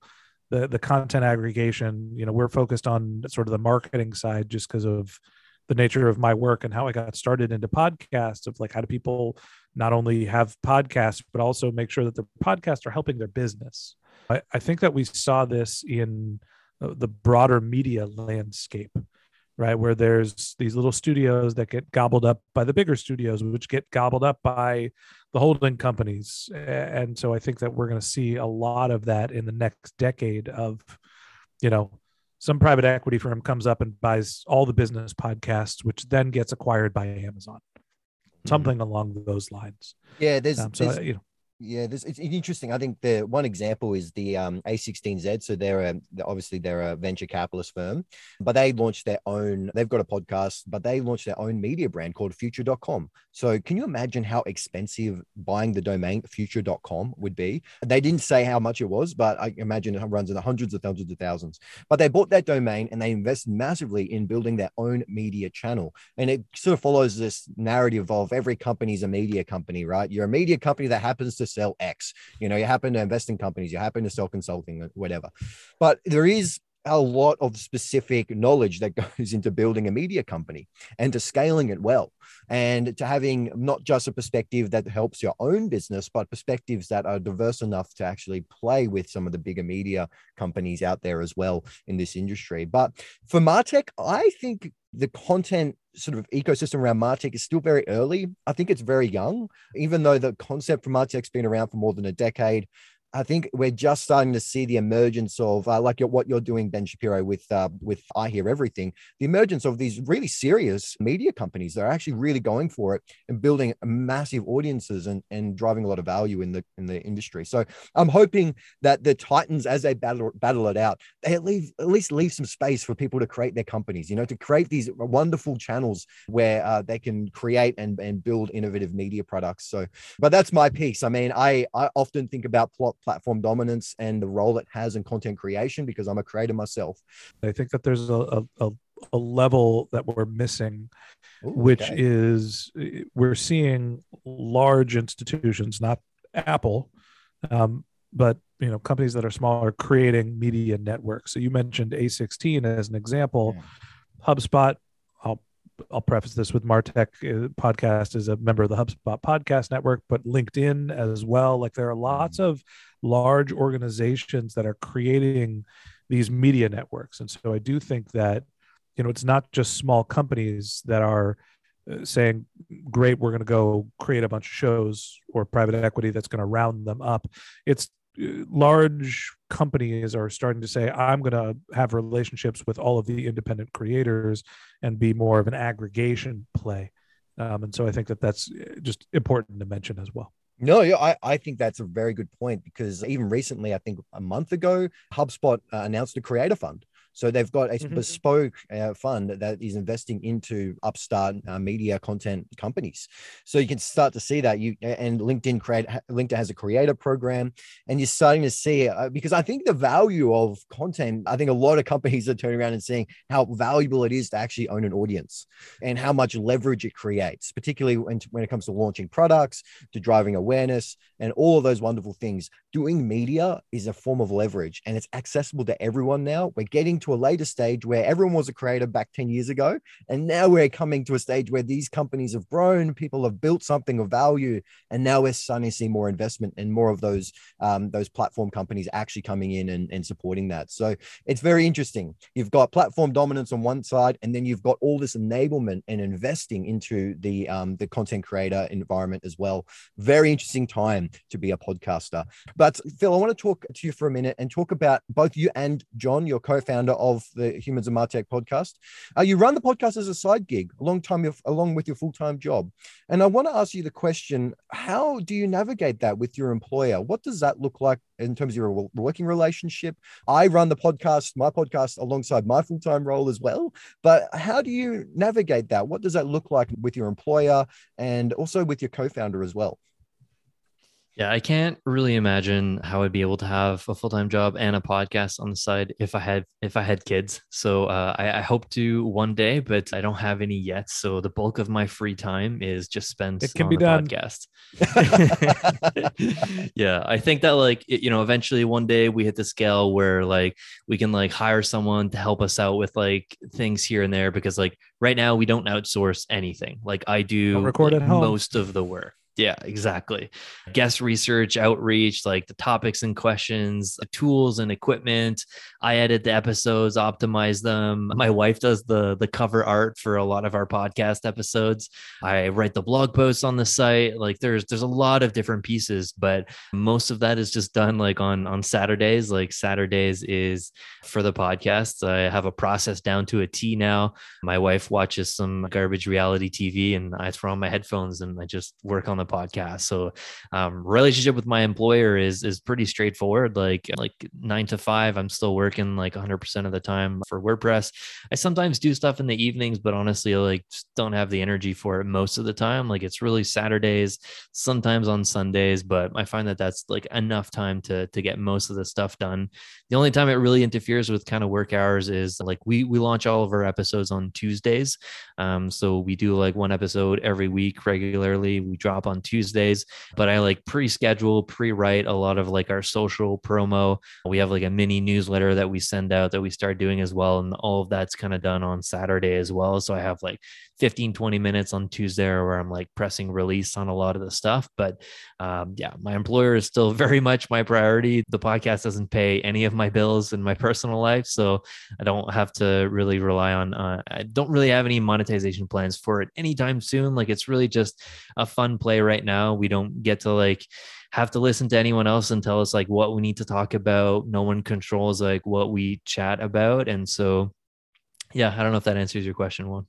Speaker 2: the the content aggregation you know we're focused on sort of the marketing side just because of the nature of my work and how I got started into podcasts of like how do people not only have podcasts but also make sure that the podcasts are helping their business. I, I think that we saw this in the broader media landscape right? Where there's these little studios that get gobbled up by the bigger studios, which get gobbled up by the holding companies. And so I think that we're going to see a lot of that in the next decade of, you know, some private equity firm comes up and buys all the business podcasts, which then gets acquired by Amazon, mm-hmm. something along those lines.
Speaker 1: Yeah, there's, um, so, there's you know, yeah, this it's interesting. I think the one example is the um, A16Z. So they're a, obviously they're a venture capitalist firm, but they launched their own. They've got a podcast, but they launched their own media brand called Future.com. So can you imagine how expensive buying the domain Future.com would be? They didn't say how much it was, but I imagine it runs in the hundreds of thousands of thousands. But they bought that domain and they invest massively in building their own media channel, and it sort of follows this narrative of every company is a media company, right? You're a media company that happens to to sell X. You know, you happen to invest in companies, you happen to sell consulting, whatever. But there is a lot of specific knowledge that goes into building a media company and to scaling it well and to having not just a perspective that helps your own business but perspectives that are diverse enough to actually play with some of the bigger media companies out there as well in this industry. But for martech i think the content sort of ecosystem around martech is still very early. I think it's very young. Even though the concept for martech's been around for more than a decade I think we're just starting to see the emergence of uh, like what you're doing, Ben Shapiro, with uh, with I Hear Everything. The emergence of these really serious media companies that are actually really going for it and building massive audiences and, and driving a lot of value in the in the industry. So I'm hoping that the Titans, as they battle battle it out, they leave at least leave some space for people to create their companies. You know, to create these wonderful channels where uh, they can create and and build innovative media products. So, but that's my piece. I mean, I I often think about plot platform dominance and the role it has in content creation because I'm a creator myself.
Speaker 2: I think that there's a, a, a level that we're missing, Ooh, which okay. is we're seeing large institutions, not Apple, um, but you know companies that are smaller creating media networks. So you mentioned A16 as an example. Yeah. HubSpot I'll preface this with Martech uh, podcast is a member of the HubSpot podcast network, but LinkedIn as well. Like there are lots of large organizations that are creating these media networks. And so I do think that, you know, it's not just small companies that are uh, saying, great, we're going to go create a bunch of shows or private equity that's going to round them up. It's large companies are starting to say i'm going to have relationships with all of the independent creators and be more of an aggregation play um, and so i think that that's uh, just important to mention as well
Speaker 1: no, yeah, I, I think that's a very good point because even recently, I think a month ago, HubSpot uh, announced a creator fund. So they've got a mm-hmm. bespoke uh, fund that is investing into upstart uh, media content companies. So you can start to see that you and LinkedIn create LinkedIn has a creator program, and you're starting to see uh, because I think the value of content. I think a lot of companies are turning around and seeing how valuable it is to actually own an audience and how much leverage it creates, particularly when, when it comes to launching products, to driving awareness, and all of those wonderful things. Doing media is a form of leverage, and it's accessible to everyone now. We're getting to a later stage where everyone was a creator back 10 years ago. And now we're coming to a stage where these companies have grown, people have built something of value. And now we're starting to see more investment and more of those, um, those platform companies actually coming in and, and supporting that. So it's very interesting. You've got platform dominance on one side, and then you've got all this enablement and investing into the, um, the content creator environment as well. Very interesting time to be a podcaster. But Phil, I want to talk to you for a minute and talk about both you and John, your co-founder of the Humans of Martech podcast. Uh, you run the podcast as a side gig, along time along with your full time job. And I want to ask you the question: How do you navigate that with your employer? What does that look like in terms of your working relationship? I run the podcast, my podcast, alongside my full time role as well. But how do you navigate that? What does that look like with your employer and also with your co founder as well?
Speaker 3: Yeah, I can't really imagine how I'd be able to have a full time job and a podcast on the side if I had if I had kids. So uh, I, I, hope to one day, but I don't have any yet. So the bulk of my free time is just spent
Speaker 2: it can be done.
Speaker 3: podcast. yeah, I think that like it, you know eventually one day we hit the scale where like we can like hire someone to help us out with like things here and there because like right now we don't outsource anything. Like I do
Speaker 2: record at home.
Speaker 3: most of the work. Yeah, exactly. Guest research, outreach, like the topics and questions, the tools and equipment. I edit the episodes, optimize them. My wife does the the cover art for a lot of our podcast episodes. I write the blog posts on the site. Like there's there's a lot of different pieces, but most of that is just done like on on Saturdays. Like Saturdays is for the podcast. I have a process down to a T now. My wife watches some garbage reality TV and I throw on my headphones and I just work on the the podcast. So um, relationship with my employer is is pretty straightforward. Like like nine to five, I'm still working like 100 percent of the time for WordPress. I sometimes do stuff in the evenings, but honestly, like don't have the energy for it most of the time. Like it's really Saturdays, sometimes on Sundays, but I find that that's like enough time to to get most of the stuff done. The only time it really interferes with kind of work hours is like we we launch all of our episodes on Tuesdays. Um, so we do like one episode every week regularly. We drop on on Tuesdays, but I like pre-schedule, pre-write a lot of like our social promo. We have like a mini newsletter that we send out that we start doing as well. And all of that's kind of done on Saturday as well. So I have like 15, 20 minutes on Tuesday where I'm like pressing release on a lot of the stuff. But um, yeah, my employer is still very much my priority. The podcast doesn't pay any of my bills in my personal life. So I don't have to really rely on, uh, I don't really have any monetization plans for it anytime soon. Like it's really just a fun play right now. We don't get to like, have to listen to anyone else and tell us like what we need to talk about. No Juan controls like what we chat about. And so, yeah, I don't know if that answers your question, one.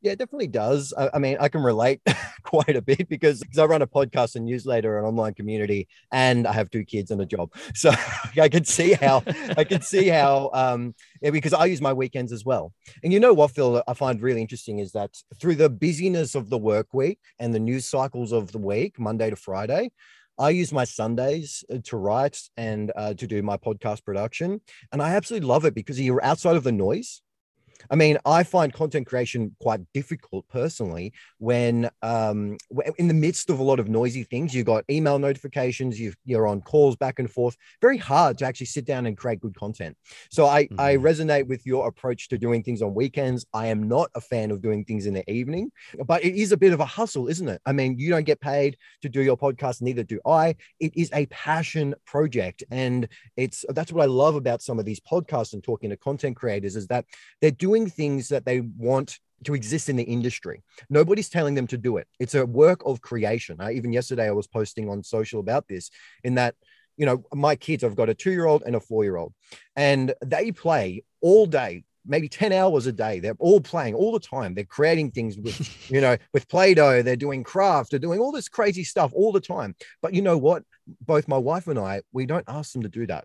Speaker 1: Yeah, it definitely does. I, I, mean, I can relate quite a bit because, I run a podcast and newsletter, an online community, and I have two kids and a job. So I can see how I can see how um, yeah, because I use my weekends as well. And you know what, Phil, I find really interesting is that through the busyness of the work week and the news cycles of the week, Monday to Friday, I use my Sundays uh, to write and uh, to do my podcast production. And I absolutely love it because you're outside of the noise. I mean, I find content creation quite difficult personally when um, in the midst of a lot of noisy things, you've got email notifications, you are on calls back and forth. Very hard to actually sit down and create good content. So I, mm-hmm. I resonate with your approach to doing things on weekends. I am not a fan of doing things in the evening, but it is a bit of a hustle, isn't it? I mean, you don't get paid to do your podcast, neither do I. It is a passion project. And it's that's what I love about some of these podcasts and talking to content creators is that they're doing doing things that they want to exist in the industry. Nobody's telling them to do it. It's a work of creation. I, even yesterday, I was posting on social about this in that, you know, my kids, I've got a two year old and a four year old, and they play all day. Maybe 10 hours a day. They're all playing all the time. They're creating things with, you know, with Play Doh. They're doing craft. They're doing all this crazy stuff all the time. But you know what? Both my wife and I, we don't ask them to do that.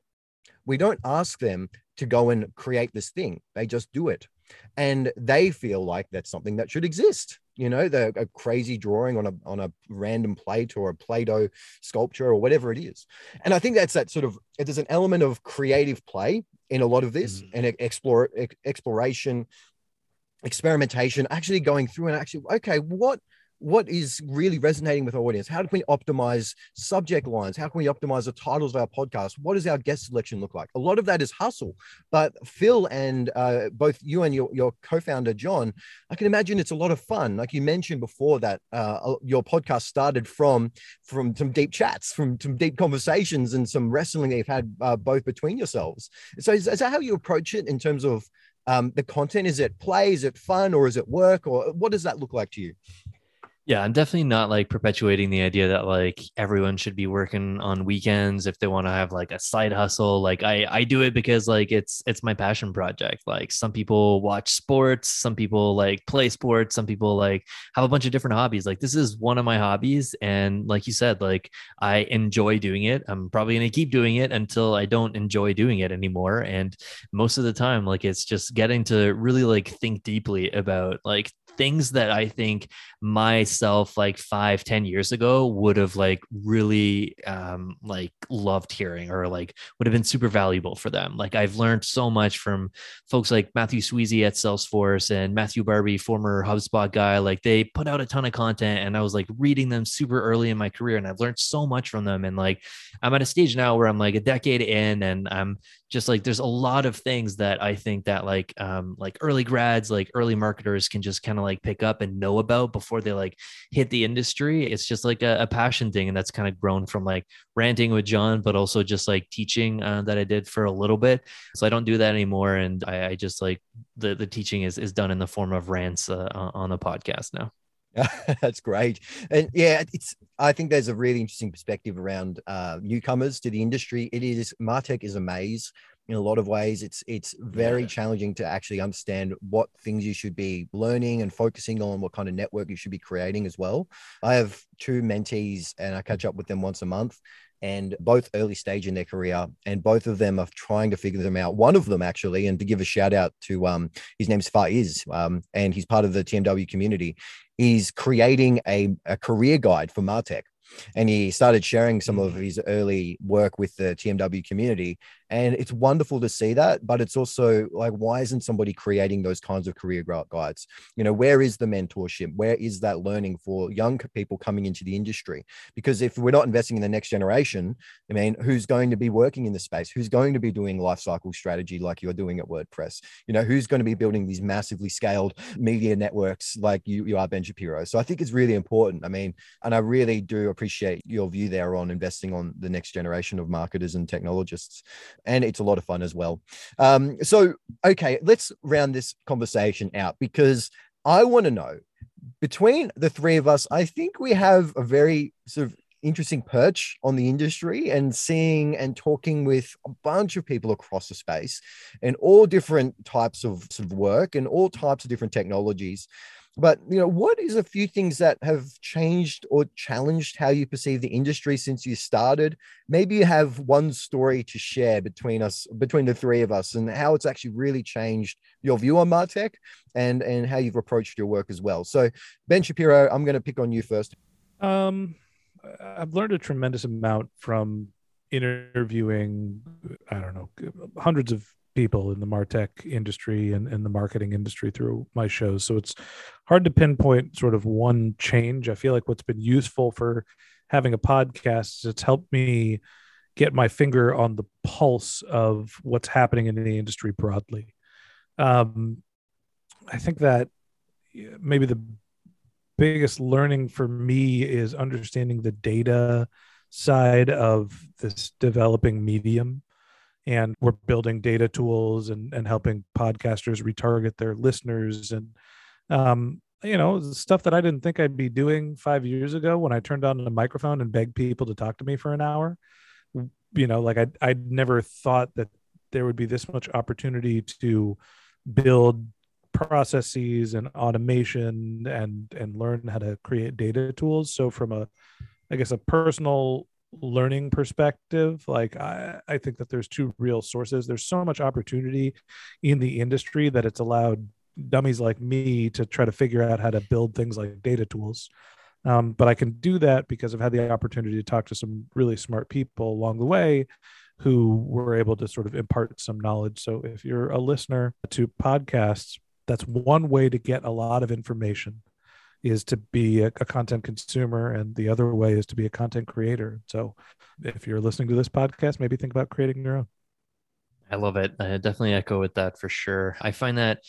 Speaker 1: We don't ask them to go and create this thing. They just do it and they feel like that's something that should exist you know the a crazy drawing on a on a random plate or a play-doh sculpture or whatever it is and i think that's that sort of there's an element of creative play in a lot of this mm-hmm. and explore exploration experimentation actually going through and actually okay what what is really resonating with our audience? How can we optimize subject lines? How can we optimize the titles of our podcast? What does our guest selection look like? A lot of that is hustle, but Phil and uh, both you and your, your co-founder John, I can imagine it's a lot of fun. Like you mentioned before, that uh, your podcast started from from some deep chats, from some deep conversations, and some wrestling that you've had uh, both between yourselves. So is, is that how you approach it in terms of um, the content? Is it play? Is it fun? Or is it work? Or what does that look like to you?
Speaker 3: Yeah, I'm definitely not like perpetuating the idea that like everyone should be working on weekends if they want to have like a side hustle. Like I I do it because like it's it's my passion project. Like some people watch sports, some people like play sports, some people like have a bunch of different hobbies. Like this is one of my hobbies and like you said like I enjoy doing it. I'm probably going to keep doing it until I don't enjoy doing it anymore and most of the time like it's just getting to really like think deeply about like things that I think myself like five, ten years ago would have like really um, like loved hearing or like would have been super valuable for them. Like I've learned so much from folks like Matthew Sweezey at Salesforce and Matthew Barby, former HubSpot guy. Like they put out a ton of content and I was like reading them super early in my career and I've learned so much from them. And like I'm at a stage now where I'm like a decade in and I'm just like there's a lot of things that I think that like um like early grads, like early marketers can just kind of like pick up and know about before they like hit the industry. It's just like a, a passion thing, and that's kind of grown from like ranting with John, but also just like teaching uh, that I did for a little bit. So I don't do that anymore, and I, I just like the the teaching is is done in the form of rants uh, on the podcast now.
Speaker 1: That's great. And yeah, it's I think there's a really interesting perspective around uh, newcomers to the industry. It is Martech is a maze in a lot of ways. It's it's very yeah. challenging to actually understand what things you should be learning and focusing on, what kind of network you should be creating as well. I have two mentees and I catch up with them once a month and both early stage in their career and both of them are trying to figure them out. One of them actually and to give a shout out to um his name's Faiz um and he's part of the TMW community is creating a, a career guide for Martech and he started sharing some of mm. his early work with the TMW community. And it's wonderful to see that, but it's also like, why isn't somebody creating those kinds of career guides? You know, where is the mentorship? Where is that learning for young people coming into the industry? Because if we're not investing in the next generation, I mean, who's going to be working in the space? Who's going to be doing life cycle strategy like you're doing at WordPress? You know, who's going to be building these massively scaled media networks like you, you are, Ben Shapiro? So I think it's really important. I mean, and I really do appreciate your view there on investing on the next generation of marketers and technologists and it's a lot of fun as well. Um, so, okay, let's round this conversation out because I want to know between the three of us, I think we have a very sort of interesting perch on the industry and seeing and talking with a bunch of people across the space and all different types of, sort of work and all types of different technologies but you know what is a few things that have changed or challenged how you perceive the industry since you started? Maybe you have one story to share between us between the three of us and how it's actually really changed your view on martech and and how you've approached your work as well. So ben shapiro i'm going to pick on you first.
Speaker 2: Um i've learned a tremendous amount from interviewing i don't know hundreds of people in the martech industry and, and the marketing industry through my shows. So it's hard to pinpoint sort of one change. I feel like what's been useful for having a podcast is it's helped me get my finger on the pulse of what's happening in the industry broadly. Um, i think that maybe the biggest learning for me is understanding the data side of this developing medium and we're building data tools and, and helping podcasters retarget their listeners and um, you know stuff that i didn't think i'd be doing five years ago when i turned on a microphone and begged people to talk to me for an hour. You know like i i never thought that there would be this much opportunity to build processes and automation and and learn how to create data tools. So from a i guess a personal learning perspective like I, I think that there's two real sources. There's so much opportunity in the industry that it's allowed dummies like me to try to figure out how to build things like data tools. Um, but i can do that because i've had the opportunity to talk to some really smart people along the way who were able to sort of impart some knowledge. So if you're a listener to podcasts that's one way to get a lot of information is to be a, a, content consumer and the other way is to be a content creator. So if you're listening to this podcast maybe think about creating your own.
Speaker 3: I love it. I definitely echo with that for sure. I find that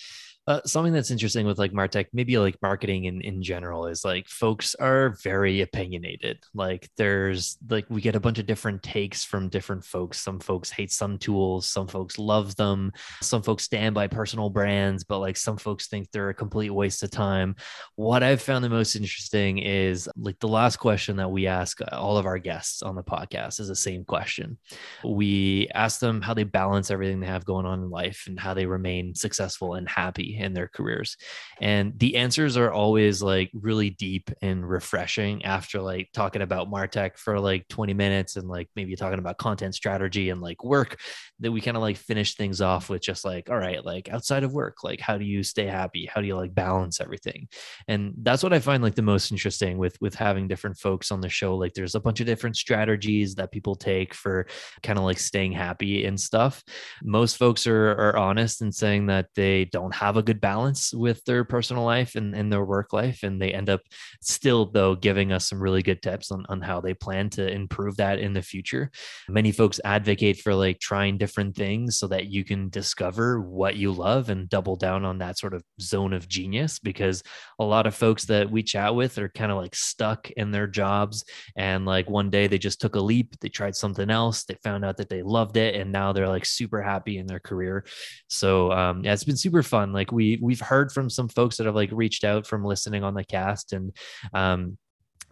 Speaker 3: uh, something that's interesting with like martech maybe like marketing in, in general is like folks are very opinionated. Like there's like we get a bunch of different takes from different folks. Some folks hate some tools some folks love them. Some folks stand by personal brands but like some folks think they're a complete waste of time. What i've found the most interesting is like the last question that we ask all of our guests on the podcast is the same question. We ask them how they balance everything they have going on in life and how they remain successful and happy in their careers. And the answers are always like really deep and refreshing after like talking about martech for like 20 minutes and like maybe talking about content strategy and like work that we kind of like finish things off with just like all right like outside of work like how do you stay happy? How do you like balance everything? And that's what i find like the most interesting with with having different folks on the show. Like there's a bunch of different strategies that people take for kind of like staying happy and stuff. Most folks are are honest in saying that they don't have a good balance with their personal life and, and their work life. And they end up still, though, giving us some really good tips on, on how they plan to improve that in the future. Many folks advocate for like trying different things so that you can discover what you love and double down on that sort of zone of genius. Because a lot of folks that we chat with are kind of like stuck in their jobs. And like one day they just took a leap, they tried something else, they found out that they loved it, and now they're like super happy in their career. So, um, yeah, it's been super fun. Like we we've heard from some folks that have like reached out from listening on the cast and um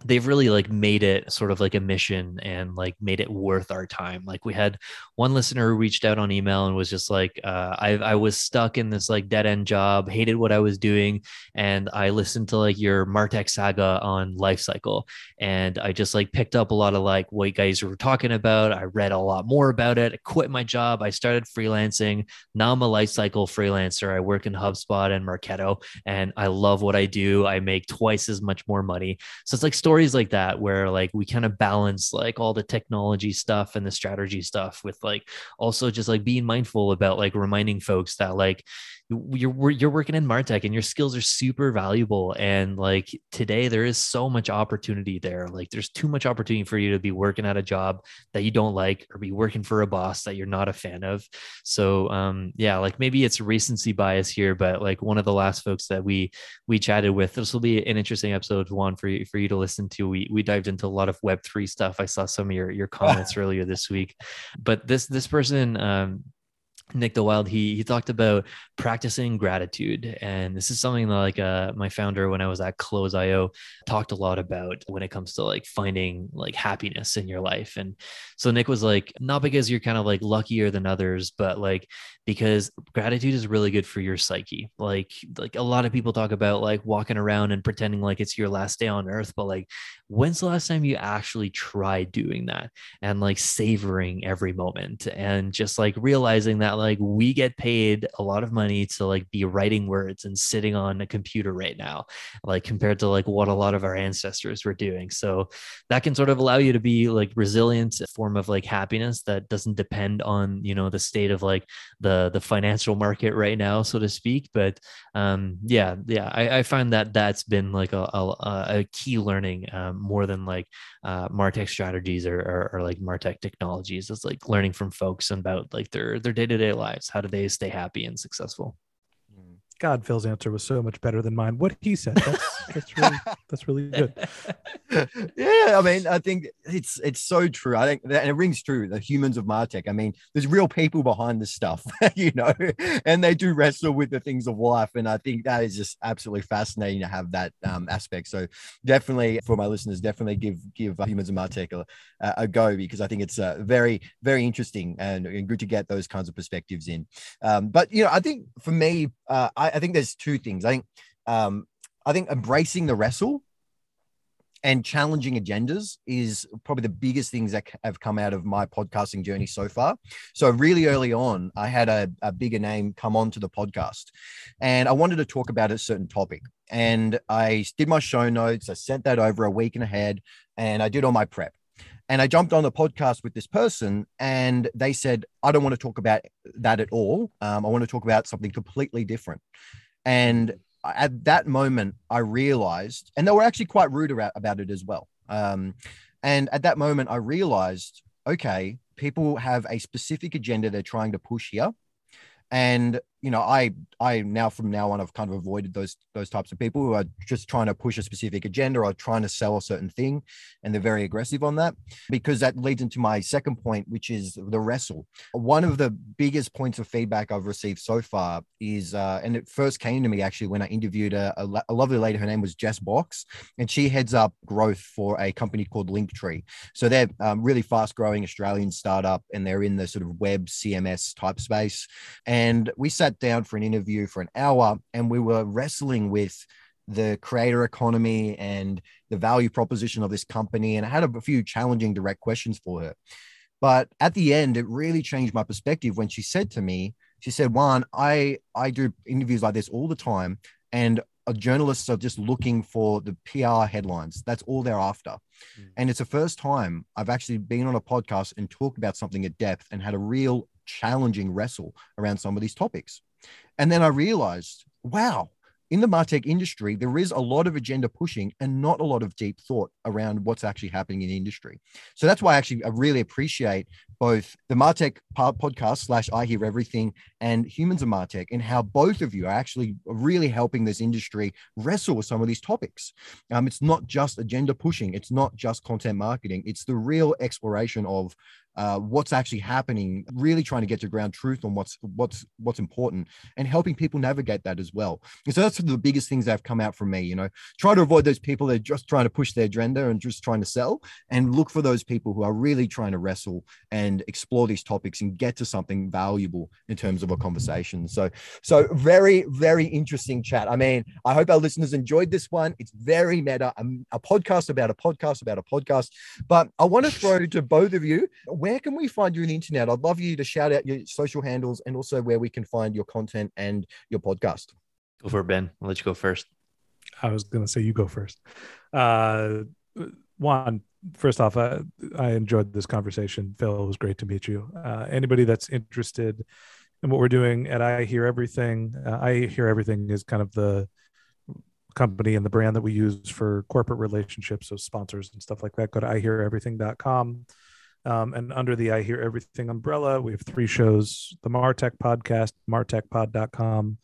Speaker 3: they've really like made it sort of like a mission and like made it worth our time. Like we had one listener who reached out on email and was just like, uh, I, I was stuck in this like dead end job, hated what I was doing. And I listened to like your Martech saga on Lifecycle. And I just like picked up a lot of like what you guys were talking about. I read a lot more about it. I quit my job. I started freelancing. Now I'm a Lifecycle freelancer. I work in HubSpot and Marketo and I love what I do. I make twice as much more money. So it's like story stories like that where like we kind of balance like all the technology stuff and the strategy stuff with like also just like being mindful about like reminding folks that like you're you're working in martech and your skills are super valuable. And like today there is so much opportunity there. Like there's too much opportunity for you to be working at a job that you don't like or be working for a boss that you're not a fan of. So um yeah like maybe it's recency bias here but like one of the last folks that we we chatted with this will be an interesting episode one for you for you to listen to. We we dived into a lot of web3 stuff. I saw some of your your comments earlier this week. But this this person um Nick DeWild, he he talked about practicing gratitude, and this is something that like uh, my founder when I was at Close.io talked a lot about when it comes to like finding like happiness in your life. And so Nick was like, not because you're kind of like luckier than others, but like because gratitude is really good for your psyche. Like like a lot of people talk about like walking around and pretending like it's your last day on earth, but like when's the last time you actually tried doing that and like savoring every moment and just like realizing that like we get paid a lot of money to like be writing words and sitting on a computer right now like compared to like what a lot of our ancestors were doing so that can sort of allow you to be like resilient a form of like happiness that doesn't depend on you know the state of like the the financial market right now so to speak but um yeah yeah i, I find that that's been like a, a, a key learning um, more than like uh, martech strategies or, or, or like martech technologies. It's like learning from folks about like their their day-to-day lives how do they stay happy and successful
Speaker 2: God, Phil's answer was so much better than mine. What he said, that's, that's really that's really good.
Speaker 1: yeah, I mean, I think it's it's so true. I think that, and it rings true. The humans of Martech. I mean, there's real people behind this stuff, you know, and they do wrestle with the things of life. And I think that is just absolutely fascinating to have that um, aspect. So definitely for my listeners, definitely give give humans of Martech a, a go because I think it's uh, very very interesting and, and, good to get those kinds of perspectives in. Um, but you know, I think for me, uh, I, I, think there's two things. I think um, I think embracing the wrestle and challenging agendas is probably the biggest things that have come out of my podcasting journey so far. So really early on, I had a, a bigger name come on to the podcast, and I wanted to talk about a certain topic. And I did my show notes. I sent that over a week and ahead, and I did all my prep. And I jumped on the podcast with this person, and they said, I don't want to talk about that at all. Um, I want to talk about something completely different. And at that moment, I realized, and they were actually quite rude about, it as well. Um, and at that moment, I realized, okay, people have a specific agenda they're trying to push here. And you know, I I now from now on I've kind of avoided those those types of people who are just trying to push a specific agenda or trying to sell a certain thing, and they're very aggressive on that because that leads into my second point, which is the wrestle. One of the biggest points of feedback I've received so far is, uh, and it first came to me actually when I interviewed a, a, a lovely lady. Her name was Jess Box, and she heads up growth for a company called Linktree. So they're um, really fast growing Australian startup, and they're in the sort of web CMS type space. And we sat sat down for an interview for an hour and we were wrestling with the creator economy and the value proposition of this company. And I had a few challenging direct questions for her. But at the end, it really changed my perspective when she said to me, she said, Juan, I, I do interviews like this all the time. And journalists are just looking for the PR headlines. That's all they're after. Mm. And it's the first time I've actually been on a podcast and talked about something at depth and had a real challenging wrestle around some of these topics. And then I realized, wow, in the Martech industry, there is a lot of agenda pushing and not a lot of deep thought around what's actually happening in industry. So that's why I actually I really appreciate both the Martech podcast slash I Hear Everything and Humans of Martech and how both of you are actually really helping this industry wrestle with some of these topics. Um, it's not just agenda pushing, it's not just content marketing, it's the real exploration of uh, what's actually happening, really trying to get to ground truth on what's what's what's important and helping people navigate that as well. And so that's one of the biggest things that have come out from me. You know, try to avoid those people that are just trying to push their agenda and just trying to sell, and look for those people who are really trying to wrestle and explore these topics and get to something valuable in terms of a conversation. So so very very interesting chat. I mean, I hope our listeners enjoyed this one. It's very meta, a, a podcast about a podcast about a podcast. But I want to throw to both of you where can we find you on the internet? I'd love you to shout out your social handles and also where we can find your content and your podcast.
Speaker 3: Go for it, Ben. I'll let you go first.
Speaker 2: I was going to say you go first. Uh, Juan, first off, I, I enjoyed this conversation. Phil, it was great to meet you. Uh, anybody that's interested in what we're doing at I Hear Everything, uh, I Hear Everything is kind of the company and the brand that we use for corporate relationships, so sponsors and stuff like that. Go to iheareverything.com. Um, and under the I Hear Everything umbrella, we have three shows the Martech podcast, martechpod.com,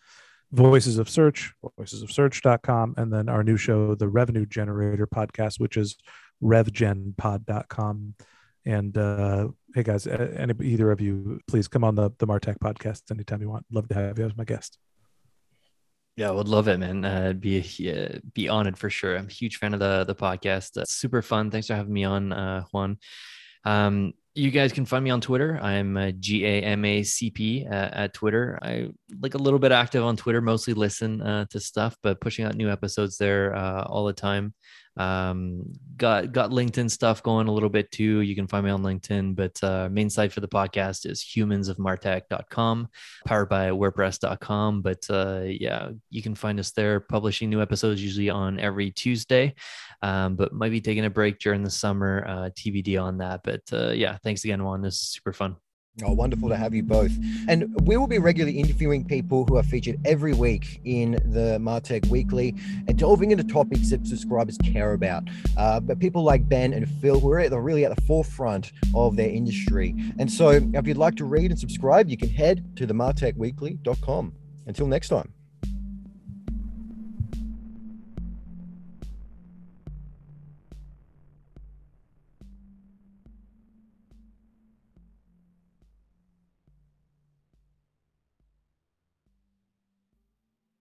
Speaker 2: Voices of Search, voicesofsearch.com, and then our new show, the Revenue Generator podcast, which is revgenpod.com. And uh, hey, guys, any, either of you, please come on the, the Martech podcast anytime you want. Love to have you as my guest.
Speaker 3: Yeah, I would love it, man. Uh, be uh, be honored for sure. I'm a huge fan of the the podcast. Uh, super fun. Thanks for having me on, uh, Juan. Um, you guys can find me on Twitter. I'm uh, G A M A C P uh, at Twitter. I like a little bit active on Twitter, mostly listen uh, to stuff, but pushing out new episodes there uh, all the time. Um, got got LinkedIn stuff going a little bit too. You can find me on LinkedIn, but uh, main site for the podcast is humansofmartech.com, powered by WordPress.com. But uh, yeah, you can find us there, publishing new episodes usually on every Tuesday. Um, but might be taking a break during the summer. Uh, TBD on that. But uh, yeah, thanks again, Juan. This is super fun.
Speaker 1: Oh, wonderful to have you both. And we will be regularly interviewing people who are featured every week in the Martech Weekly and delving into topics that subscribers care about. Uh, but people like Ben and Phil, who are really at the forefront of their industry. And so if you'd like to read and subscribe, you can head to the martechweekly.com. Until next time.